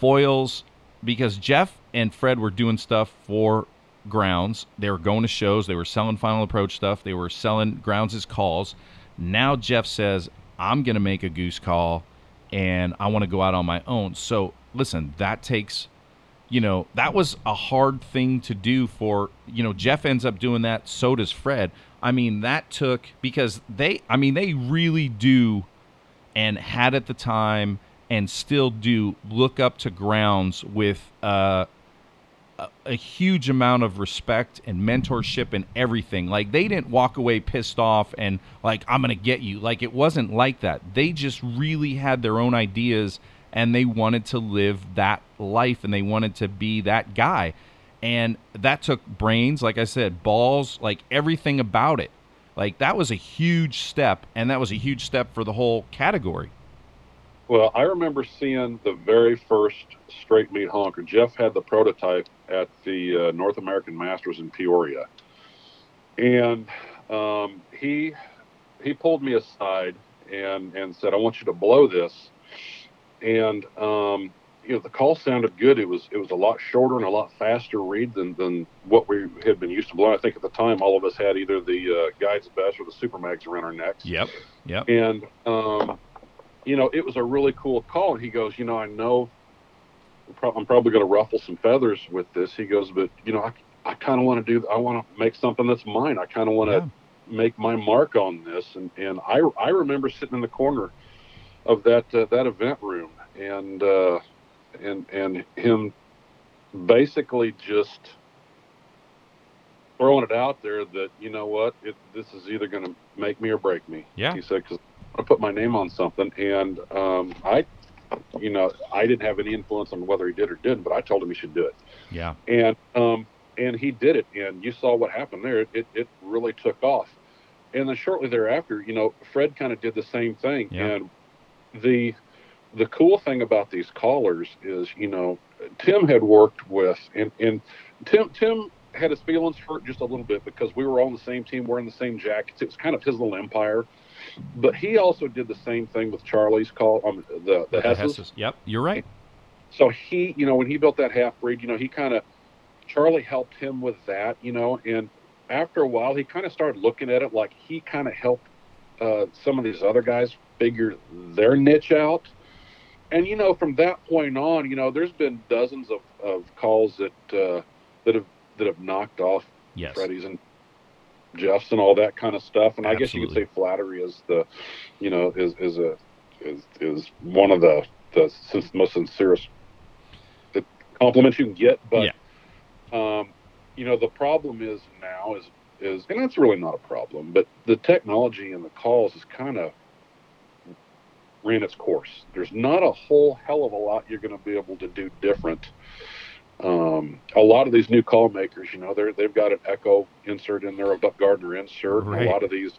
Foiles because Jeff and Fred were doing stuff for Grounds. They were going to shows. They were selling Final Approach stuff. They were selling Grounds' as calls. Now Jeff says, I'm going to make a goose call and I want to go out on my own. So listen, that takes, you know, that was a hard thing to do for, you know, Jeff ends up doing that. So does Fred. I mean, that took, because they, I mean, they really do and had at the time and still do look up to Grounds with uh, a, a huge amount of respect and mentorship and everything. Like they didn't walk away pissed off and like I'm gonna get you. Like it wasn't like that. They just really had their own ideas and they wanted to live that life and they wanted to be that guy. And that took brains, like I said, balls, like everything about it. Like that was a huge step, and that was a huge step for the whole category. Well, I remember seeing the very first straight meat honker. Jeff had the prototype at the uh, North American Masters in Peoria, and um, he he pulled me aside and and said, "I want you to blow this." And um, you know, the call sounded good. It was it was a lot shorter and a lot faster reed than than what we had been used to blowing. I think at the time, all of us had either the uh, Guides Best or the Super Mags around our necks. Yep. Yep. And um, you know, it was a really cool call. And he goes, you know, I know I'm probably going to ruffle some feathers with this. He goes, but you know, I, I kind of want to do, I want to make something that's mine. I kind of want to Yeah. make my mark on this. And, and I, I remember sitting in the corner of that, uh, that event room and, uh, and, and him basically just throwing it out there that, you know what, it, this is either going to make me or break me. Yeah. He said, cause I put my name on something. And, um, I, you know, I didn't have any influence on whether he did or didn't, but I told him he should do it Yeah. and um, and he did it, and you saw what happened there. It it really took off, and then shortly thereafter, you know, Fred kind of did the same thing. Yeah. And the the cool thing about these callers is, you know, Tim had worked with, and and Tim Tim had his feelings hurt just a little bit because we were all on the same team, wearing the same jackets. It was kind of his little empire. But he also did the same thing with Charlie's call on the the The Hesses. Hesses. Yep. You're right. So he, you know, when he built that half breed, you know, he kind of Charlie helped him with that, you know, and after a while, he kind of started looking at it like he kind of helped uh, some of these other guys figure their niche out. And you know, from that point on, you know, there's been dozens of, of calls that uh, that have that have knocked off yes. Freddie's and Jeff's and all that kind of stuff. And Absolutely. I guess you could say flattery is the, you know, is is a is is one of the the most sincerest compliments you can get. But yeah. um, you know, the problem is now is is and that's really not a problem, but the technology and the calls is kind of ran its course. There's not a whole hell of a lot you're going to be able to do different. Um, a lot of these new call makers, you know, they're they've got an echo insert in there, a Duck Gardner insert. Right. A lot of these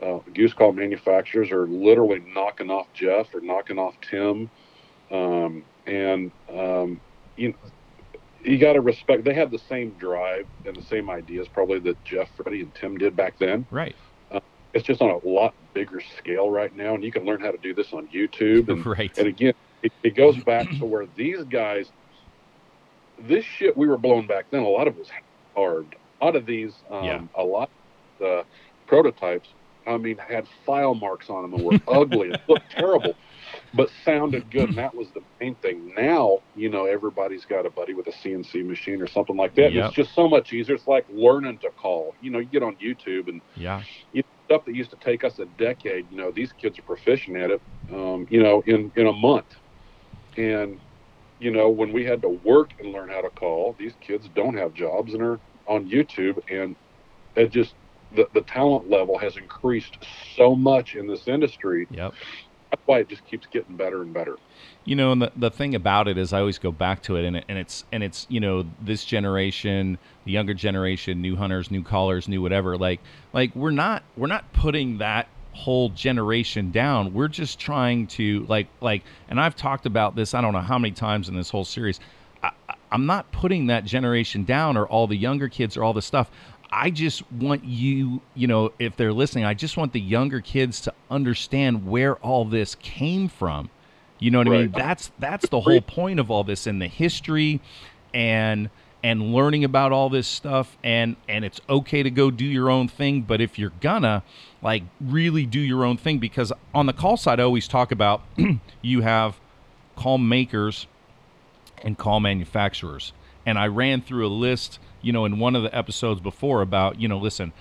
uh, goose call manufacturers are literally knocking off Jeff or knocking off Tim, um, and um, you know, you got to respect. They have the same drive and the same ideas probably that Jeff, Freddie, and Tim did back then. Right. It's just on a lot bigger scale right now, and you can learn how to do this on YouTube. And, right. And again, it, it goes back to where these guys, this shit we were blowing back then. A lot of it was hard. A lot of these, um, yeah. a lot of the prototypes. I mean, had file marks on them and were ugly and looked *laughs* terrible but sounded good. And *laughs* that was the main thing. Now, you know, everybody's got a buddy with a CNC machine or something like that. Yep. It's just so much easier. It's like learning to call. You know, you get on YouTube and yeah, you stuff that used to take us a decade. You know, these kids are proficient at it. Um, you know, in in a month. And you know, when we had to work and learn how to call, these kids don't have jobs and are on YouTube, and it just the, the talent level has increased so much in this industry. Yep that's why it just keeps getting better and better. You know, and the, the thing about it is, I always go back to it, and, it, and it's and it's you know this generation, the younger generation, new hunters, new callers, new whatever. Like like we're not we're not putting that whole generation down. We're just trying to like like, and I've talked about this. I don't know how many times in this whole series. I, I'm not putting that generation down or all the younger kids or all the stuff. I just want you, you know, if they're listening, I just want the younger kids to understand where all this came from. You know what right. I mean? That's that's the whole point of all this and the history and and learning about all this stuff and and it's okay to go do your own thing, but if you're gonna like really do your own thing because on the call side I always talk about *clears throat* you have call makers and call manufacturers. And I ran through a list you know, in one of the episodes before about, you know, listen,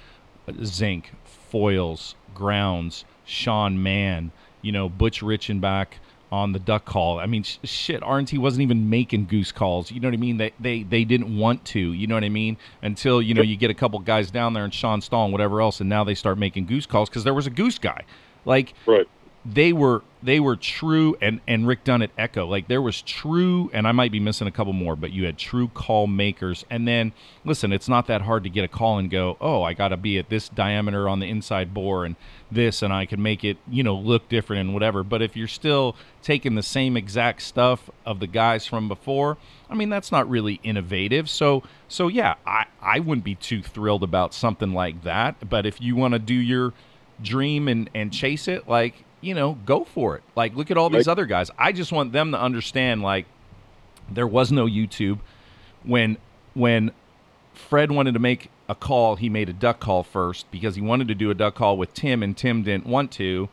Zink, Foiles, Grounds, Sean Mann, you know, Butch Richenback on the duck call. I mean, sh- shit, R&T wasn't even making goose calls. You know what I mean? They, they they didn't want to. You know what I mean? Until you know you get a couple guys down there and Sean Stahl and whatever else, and now they start making goose calls because there was a goose guy. Like, right they were they were true and and Rick Dunn at Echo. Like there was true and I might be missing a couple more but you had true call makers. And then listen it's not that hard to get a call and go oh I got to be at this diameter on the inside bore and this and I can make it you know look different and whatever. But if you're still taking the same exact stuff of the guys from before I mean that's not really innovative. So so yeah I I wouldn't be too thrilled about something like that. But if you want to do your dream and and chase it like you know, go for it. Like, look at all these other guys. I just want them to understand, like, there was no YouTube when when Fred wanted to make a call. He made a duck call first because he wanted to do a duck call with Tim, and Tim didn't want to.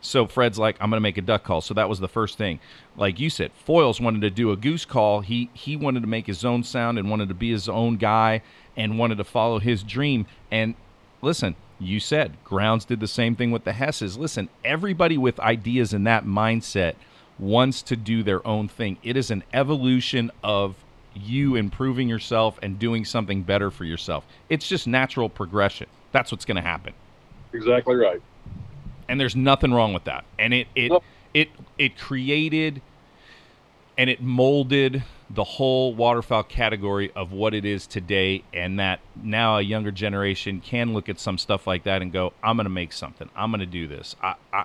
So Fred's like, I'm going to make a duck call. So that was the first thing. Like you said, Foiles wanted to do a goose call. He he wanted to make his own sound and wanted to be his own guy and wanted to follow his dream. And listen, you said Grounds did the same thing with the Hesses. Listen, everybody with ideas in that mindset wants to do their own thing. It is an evolution of you improving yourself and doing something better for yourself. It's just natural progression. That's what's going to happen. Exactly right. And there's nothing wrong with that. And it it it it created and it molded the whole waterfowl category of what it is today and that now a younger generation can look at some stuff like that and go i'm going to make something. I'm going to do this. I, I,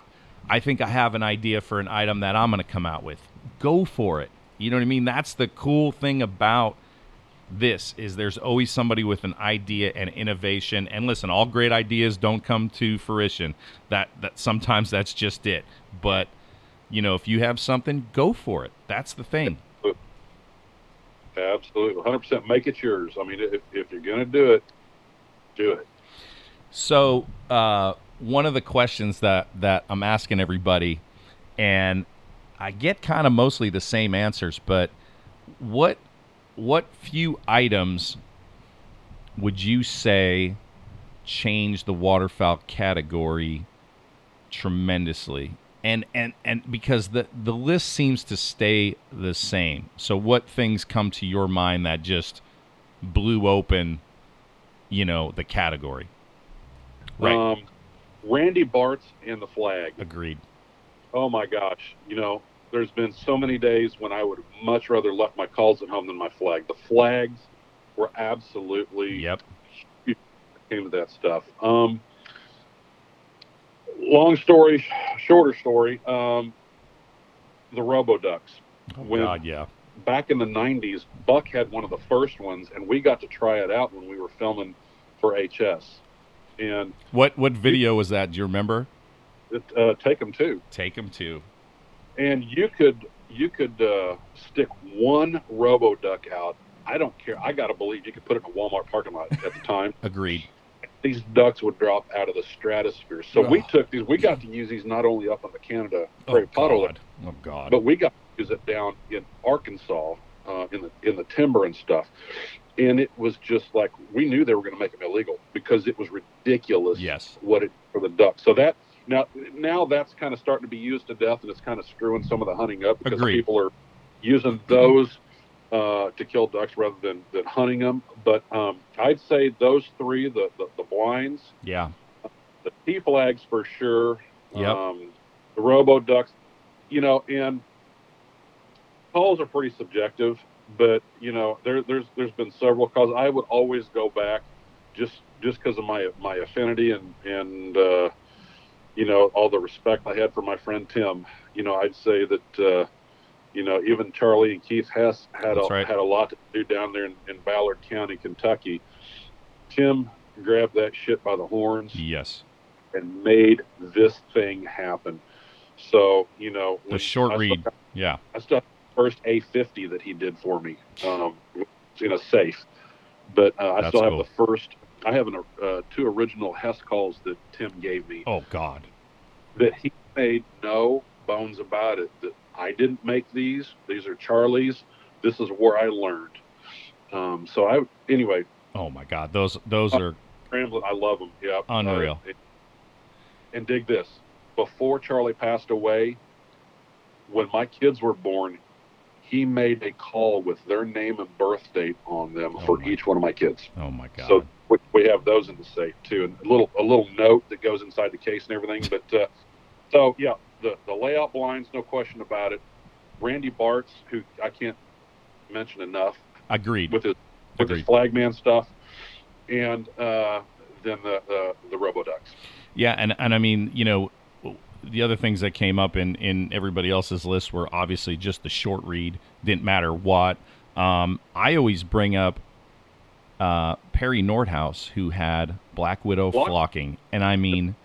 I think i have an idea for an item that i'm going to come out with. Go for it. You know what i mean? That's the cool thing about this is there's always somebody with an idea and innovation. And listen all great ideas don't come to fruition. That that sometimes that's just it. But you know if you have something go for it. That's the thing Absolutely, 100%. Make it yours. I mean, if, if you're going to do it, do it. So, uh, one of the questions that that I'm asking everybody, and I get kind of mostly the same answers, but what what few items would you say change the waterfowl category tremendously? And and and because the the list seems to stay the same. So what things come to your mind that just blew open, you know, the category? Right. Um, Randy Bartz and the flag. Agreed. Oh my gosh, you know, there's been so many days when I would much rather left my calls at home than my flag. The flags were absolutely Yep. came to that stuff. Um, long story, shorter story. Um, the Robo Ducks. Oh, When- God, yeah. Back in the '90s, Buck had one of the first ones, and we got to try it out when we were filming for HS. And What what video was that? Do you remember? it, uh, take them too. Take him to. and you could you could uh, stick one robo duck out. I don't care. I gotta believe you could put it in a Walmart parking lot at the time. *laughs* Agreed. These ducks would drop out of the stratosphere. So we Oh. took these. We got to use these not only up on the Canada Oh Prairie Puddle, God. Oh God. but we got to use it down in Arkansas uh, in the in the timber and stuff. And it was just like we knew they were going to make them illegal because it was ridiculous yes. what it for the duck. So that now now that's kind of starting to be used to death, and it's kind of screwing some of the hunting up because Agreed. people are using those uh, to kill ducks rather than, than hunting them. But um, I'd say those three, the, the, the blinds, Yeah. the T flags for sure, Yep. um, the robo ducks, you know, and calls are pretty subjective. But you know, there, there's there's been several calls. I would always go back, just just because of my my affinity and and uh, you know all the respect I had for my friend Tim. You know, I'd say that uh, you know even Charlie and Keith Hess had That's a right. had a lot to do down there in, in Ballard County, Kentucky. Tim grabbed that shit by the horns Yes. and made this thing happen. So you know, The short I read. Still, Yeah. I still have the first A50 that he did for me um, in a safe, but uh, I That's still have cool. the first. I have an, uh, two original Hess calls that Tim gave me Oh God. that he made no bones about it. That I didn't make these; these are Charlie's. This is where I learned. Um, so I anyway, Oh my God. Those those are Ramblin', I love them. Yeah, Unreal. Uh, and dig this: before Charlie passed away, when my kids were born, he made a call with their name and birth date on them Oh for my- each one of my kids. oh my God. So we, we have those in the safe too, and a little a little note that goes inside the case and everything. But uh, so yeah, the the layout blinds, no question about it. Randy Bartz, who I can't mention enough, Agreed. with his with his flagman stuff, and uh, then the the, the Robo Ducks. Yeah, and and I mean, you know, the other things that came up in in everybody else's list were obviously just the short reed. Didn't matter what. Um, I always bring up uh, Perry Nordhaus, who had Black Widow Flock? flocking, and I mean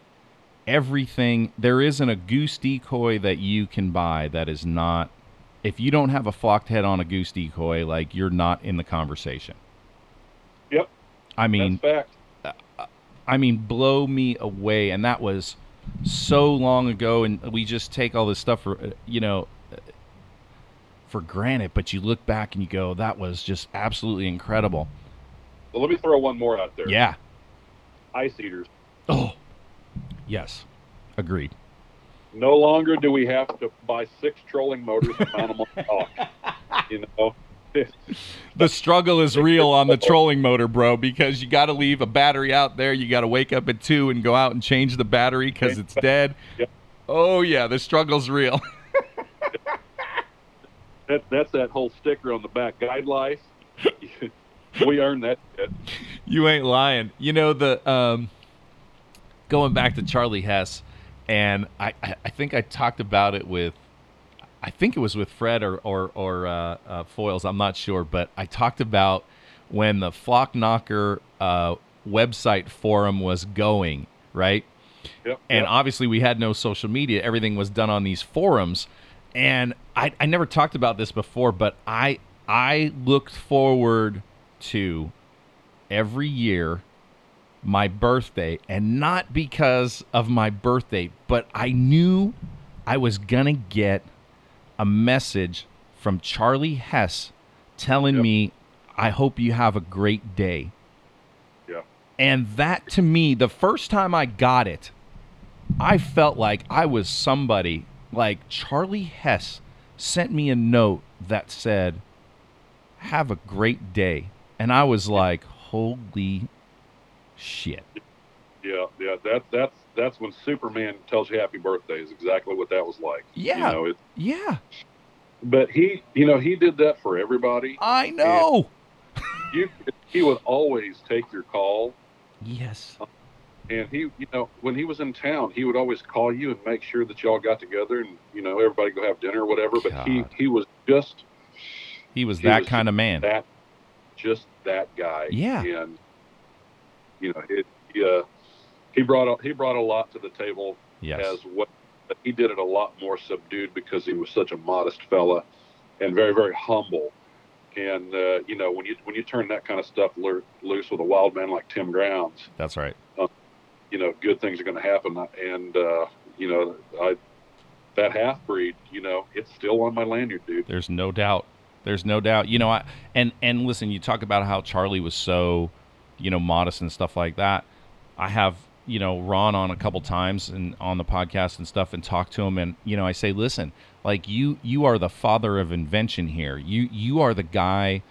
everything. There isn't a goose decoy that you can buy that is not. If you don't have a flocked head on a goose decoy, like you're not in the conversation. Yep. I mean, That's fact. I mean, blow me away. And that was so long ago, and we just take all this stuff for, uh, you know, uh, for granted. But you look back and you go, that was just absolutely incredible. Well, let me throw one more out there. Yeah. Ice eaters. Oh, yes. Agreed. No longer do we have to buy six trolling motors and mount them on the dock. *laughs* You know, *laughs* The struggle is real on the trolling motor, bro, because you got to leave a battery out there. You got to wake up at two and go out and change the battery because it's dead. Yep. Oh, yeah. The struggle's real. *laughs* that, that's that whole sticker on the back. Guide life. we earned that shit. You ain't lying. You know the um, going back to Charlie Hess, and I, I, think I talked about it with, I think it was with Fred or or, or uh, uh, Foiles. I'm not sure, but I talked about when the Flock Knocker uh, website forum was going right, Yep. and yep. obviously we had no social media. Everything was done on these forums, and I, I never talked about this before, but I I looked forward to every year my birthday, and not because of my birthday, but I knew I was gonna get a message from Charlie Hess telling Yep. me, "I hope you have a great day." Yeah. And that to me, the first time I got it, I felt like I was somebody like Charlie Hess sent me a note that said, Have a great day. And I was like, Holy shit. Yeah, yeah. That that's that's when Superman tells you happy birthday is exactly what that was like. Yeah. You know, it, Yeah, but he, you know, he did that for everybody. I know. You, he would always take your call, Yes. and he, you know, when he was in town, he would always call you and make sure that y'all got together and you know everybody go have dinner or whatever. But he, he was just He was He that was kind of man. that, just that guy. Yeah. and you know, it, he, uh, he brought a, he brought a lot to the table Yes. as what but he did it a lot more subdued because he was such a modest fella and very very humble and uh, you know when you when you turn that kind of stuff lo- loose with a wild man like tim grounds That's right. you know good things are going to happen and uh, you know i that half breed you know it's still on my lanyard dude There's no doubt. There's no doubt. You know, I and and listen, you talk about how Charlie was so, you know, modest and stuff like that. I have, you know, Ron on a couple times and on the podcast and stuff and talk to him and you know, I say, "Listen, like you you are the father of invention here. You you are the guy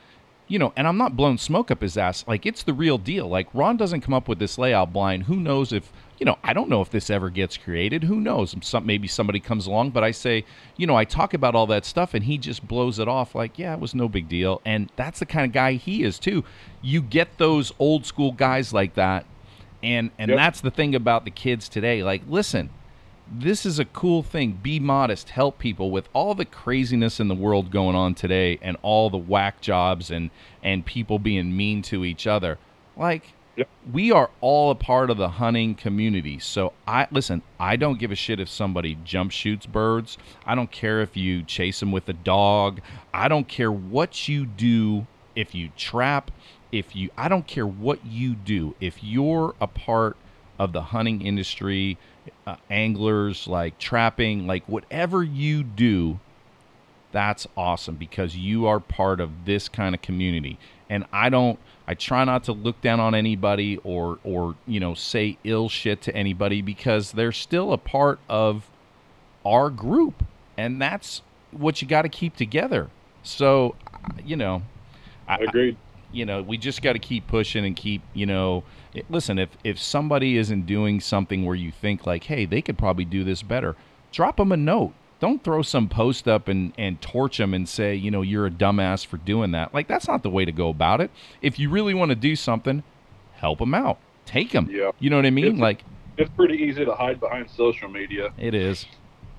you know, and I'm not blowing smoke up his ass. Like it's the real deal. Like Ron doesn't come up with this layout blind. Who knows if you know? I don't know if this ever gets created. Who knows? Some maybe somebody comes along, but I say, you know, I talk about all that stuff, and he just blows it off like, yeah, it was no big deal. And that's the kind of guy he is too. You get those old school guys like that, and and Yep. that's the thing about the kids today. Like, listen, this is a cool thing. Be modest, help people with all the craziness in the world going on today and all the whack jobs and and people being mean to each other. Like Yep. we are all a part of the hunting community. So I listen, I don't give a shit if somebody jump shoots birds. I don't care if you chase them with a dog. I don't care what you do if you trap, if you I don't care what you do. If you're a part of the hunting industry, uh, anglers, like trapping, like whatever you do, that's awesome because you are part of this kind of community. And I don't I try not to look down on anybody or or you know say ill shit to anybody because they're still a part of our group and that's what you got to keep together. So, you know, I, agreed you know we just got to keep pushing and keep you know it, listen if if somebody isn't doing something where you think like hey they could probably do this better drop them a note don't throw some post up and and torch them and say you know you're a dumbass for doing that like that's not the way to go about it if you really want to do something help them out take them Yeah. you know what i mean It's- like it's pretty easy to hide behind social media it is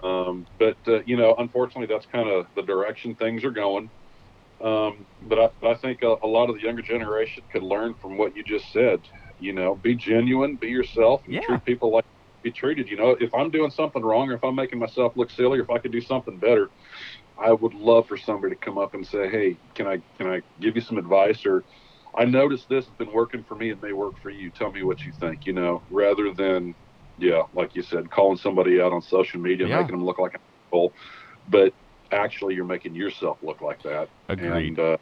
Um, but uh, you know, unfortunately, that's kind of the direction things are going. Um, but I, I think a, a lot of the younger generation could learn from what you just said. You know, be genuine, be yourself, and Yeah. treat people like be treated. You know, if I'm doing something wrong, or if I'm making myself look silly, or if I could do something better, I would love for somebody to come up and say, "Hey, can I can I give you some advice?" Or I noticed this has been working for me. It may work for you. Tell me what you think. You know, rather than yeah, like you said, calling somebody out on social media, Yeah. making them look like a asshole, but actually you're making yourself look like that. agreed And, uh,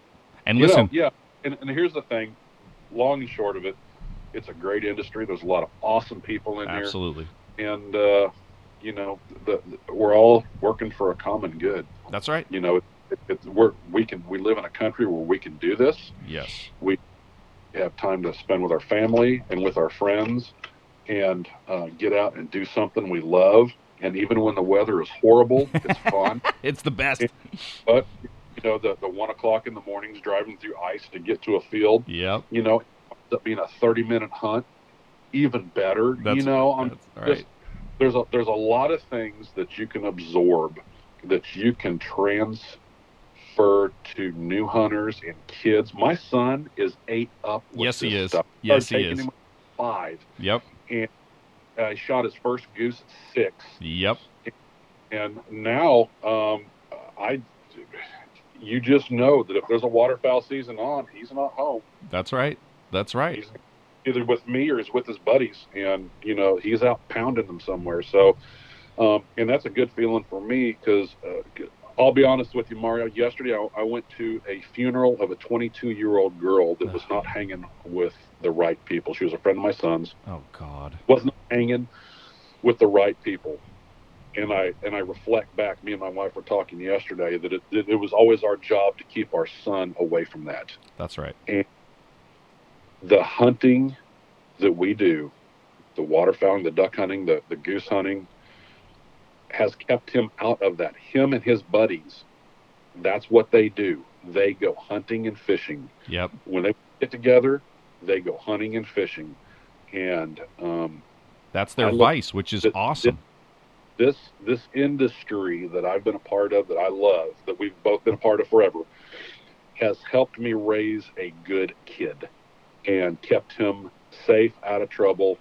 and you know, listen yeah, and, and here's the thing, long and short of it, it's a great industry. There's a lot of awesome people in absolutely here, Absolutely. and uh, you know, the, the, we're all working for a common good. that's right You know, it, it, it, we're, we can we live in a country where we can do this. yes We have time to spend with our family and with our friends, and uh, get out and do something we love. And even when the weather is horrible, it's *laughs* fun. it's the best But you know, the the one o'clock in the mornings driving through ice to get to a field, Yeah. you know, up being a thirty minute hunt, even better. That's- you know, I'm just right there's a there's a lot of things that you can absorb that you can transfer to new hunters and kids. My son is eight up. Yes, he is. Stuff. Yes, he is. Five. yep Uh, he shot his first goose at six. yep And now, um, I, you just know that if there's a waterfowl season on, he's not home. that's right that's right He's, either with me or he's with his buddies, and you know he's out pounding them somewhere. So, um, and that's a good feeling for me because uh, I'll be honest with you, Mario. Yesterday, I, I went to a funeral of a 22 year old girl that was not hanging with the right people. She was a friend of my son's. Oh God. Wasn't hanging with the right people. And I and I reflect back. Me and my wife were talking yesterday that it, it, it was always our job to keep our son away from that. That's right. And the hunting that we do, the waterfowling, the duck hunting, the, the goose hunting, has kept him out of that. Him and his buddies, that's what they do. They go hunting and fishing. Yep. When they get together, they go hunting and fishing. And um, that's their I look- vice, which is this- awesome. this this industry that I've been a part of, that I love, that we've both been a part of forever, has helped me raise a good kid and kept him safe, out of trouble,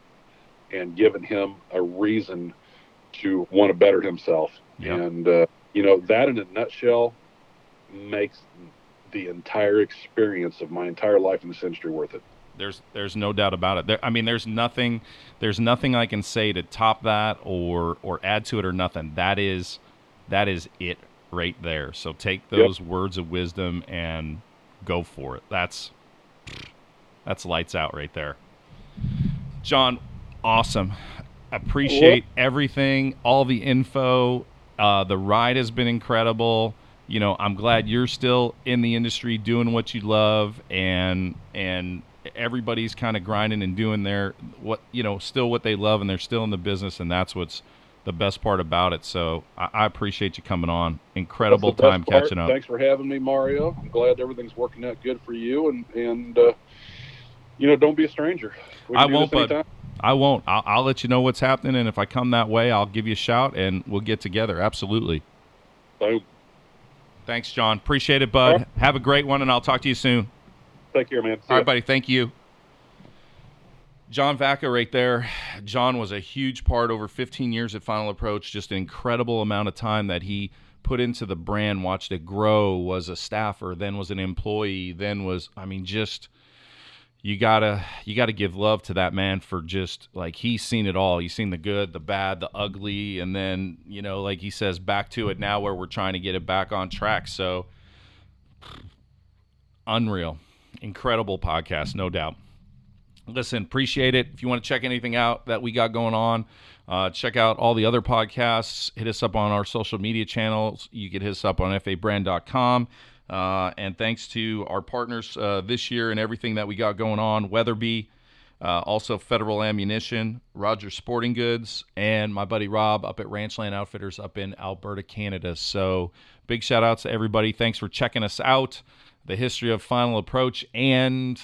and given him a reason to want to better himself. Yep. And uh, you know that, in a nutshell, makes the entire experience of my entire life in this industry worth it. There's there's no doubt about it. There, I mean, there's nothing there's nothing I can say to top that or or add to it or nothing. That is that is it right there. So take those words of wisdom and go for it. That's that's lights out right there. John, awesome. Appreciate everything, all the info. Uh, the ride has been incredible. You know, I'm glad you're still in the industry doing what you love, and and everybody's kind of grinding and doing their what you know, still what they love, and they're still in the business, and that's what's the best part about it. So I, I appreciate you coming on. Incredible That's the best time part. catching up. Thanks for having me, Mario. I'm glad everything's working out good for you, and and uh, you know, don't be a stranger. I won't, anytime. I won't. I'll, I'll let you know what's happening, and if I come that way, I'll give you a shout, and we'll get together. Absolutely. Boom. Thanks, John. Appreciate it, bud. Right. Have a great one, and I'll talk to you soon. Take care, man. See All right, buddy. Thank you. John Vaca right there. John was a huge part over 15 years at Final Approach. Just an incredible amount of time that he put into the brand, watched it grow, was a staffer, then was an employee, then was, I mean, just you gotta you gotta give love to that man for just like he's seen it all. He's seen the good, the bad, the ugly, and then you know, like he says, back to it now where we're trying to get it back on track. So unreal, incredible podcast, no doubt. Listen, appreciate it. If you want to check anything out that we got going on, uh, check out all the other podcasts. Hit us up on our social media channels. You can hit us up on fabrand.com. Uh, and thanks to our partners uh, this year and everything that we got going on Weatherby, uh, also Federal Ammunition, Rogers Sporting Goods, and my buddy Rob up at Ranchland Outfitters up in Alberta, Canada. So big shout outs to everybody. Thanks for checking us out. The history of Final Approach and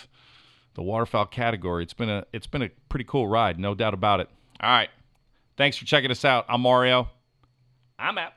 the waterfowl category. It's been a it's been a pretty cool ride, no doubt about it. All right. Thanks for checking us out. I'm Mario. I'm out.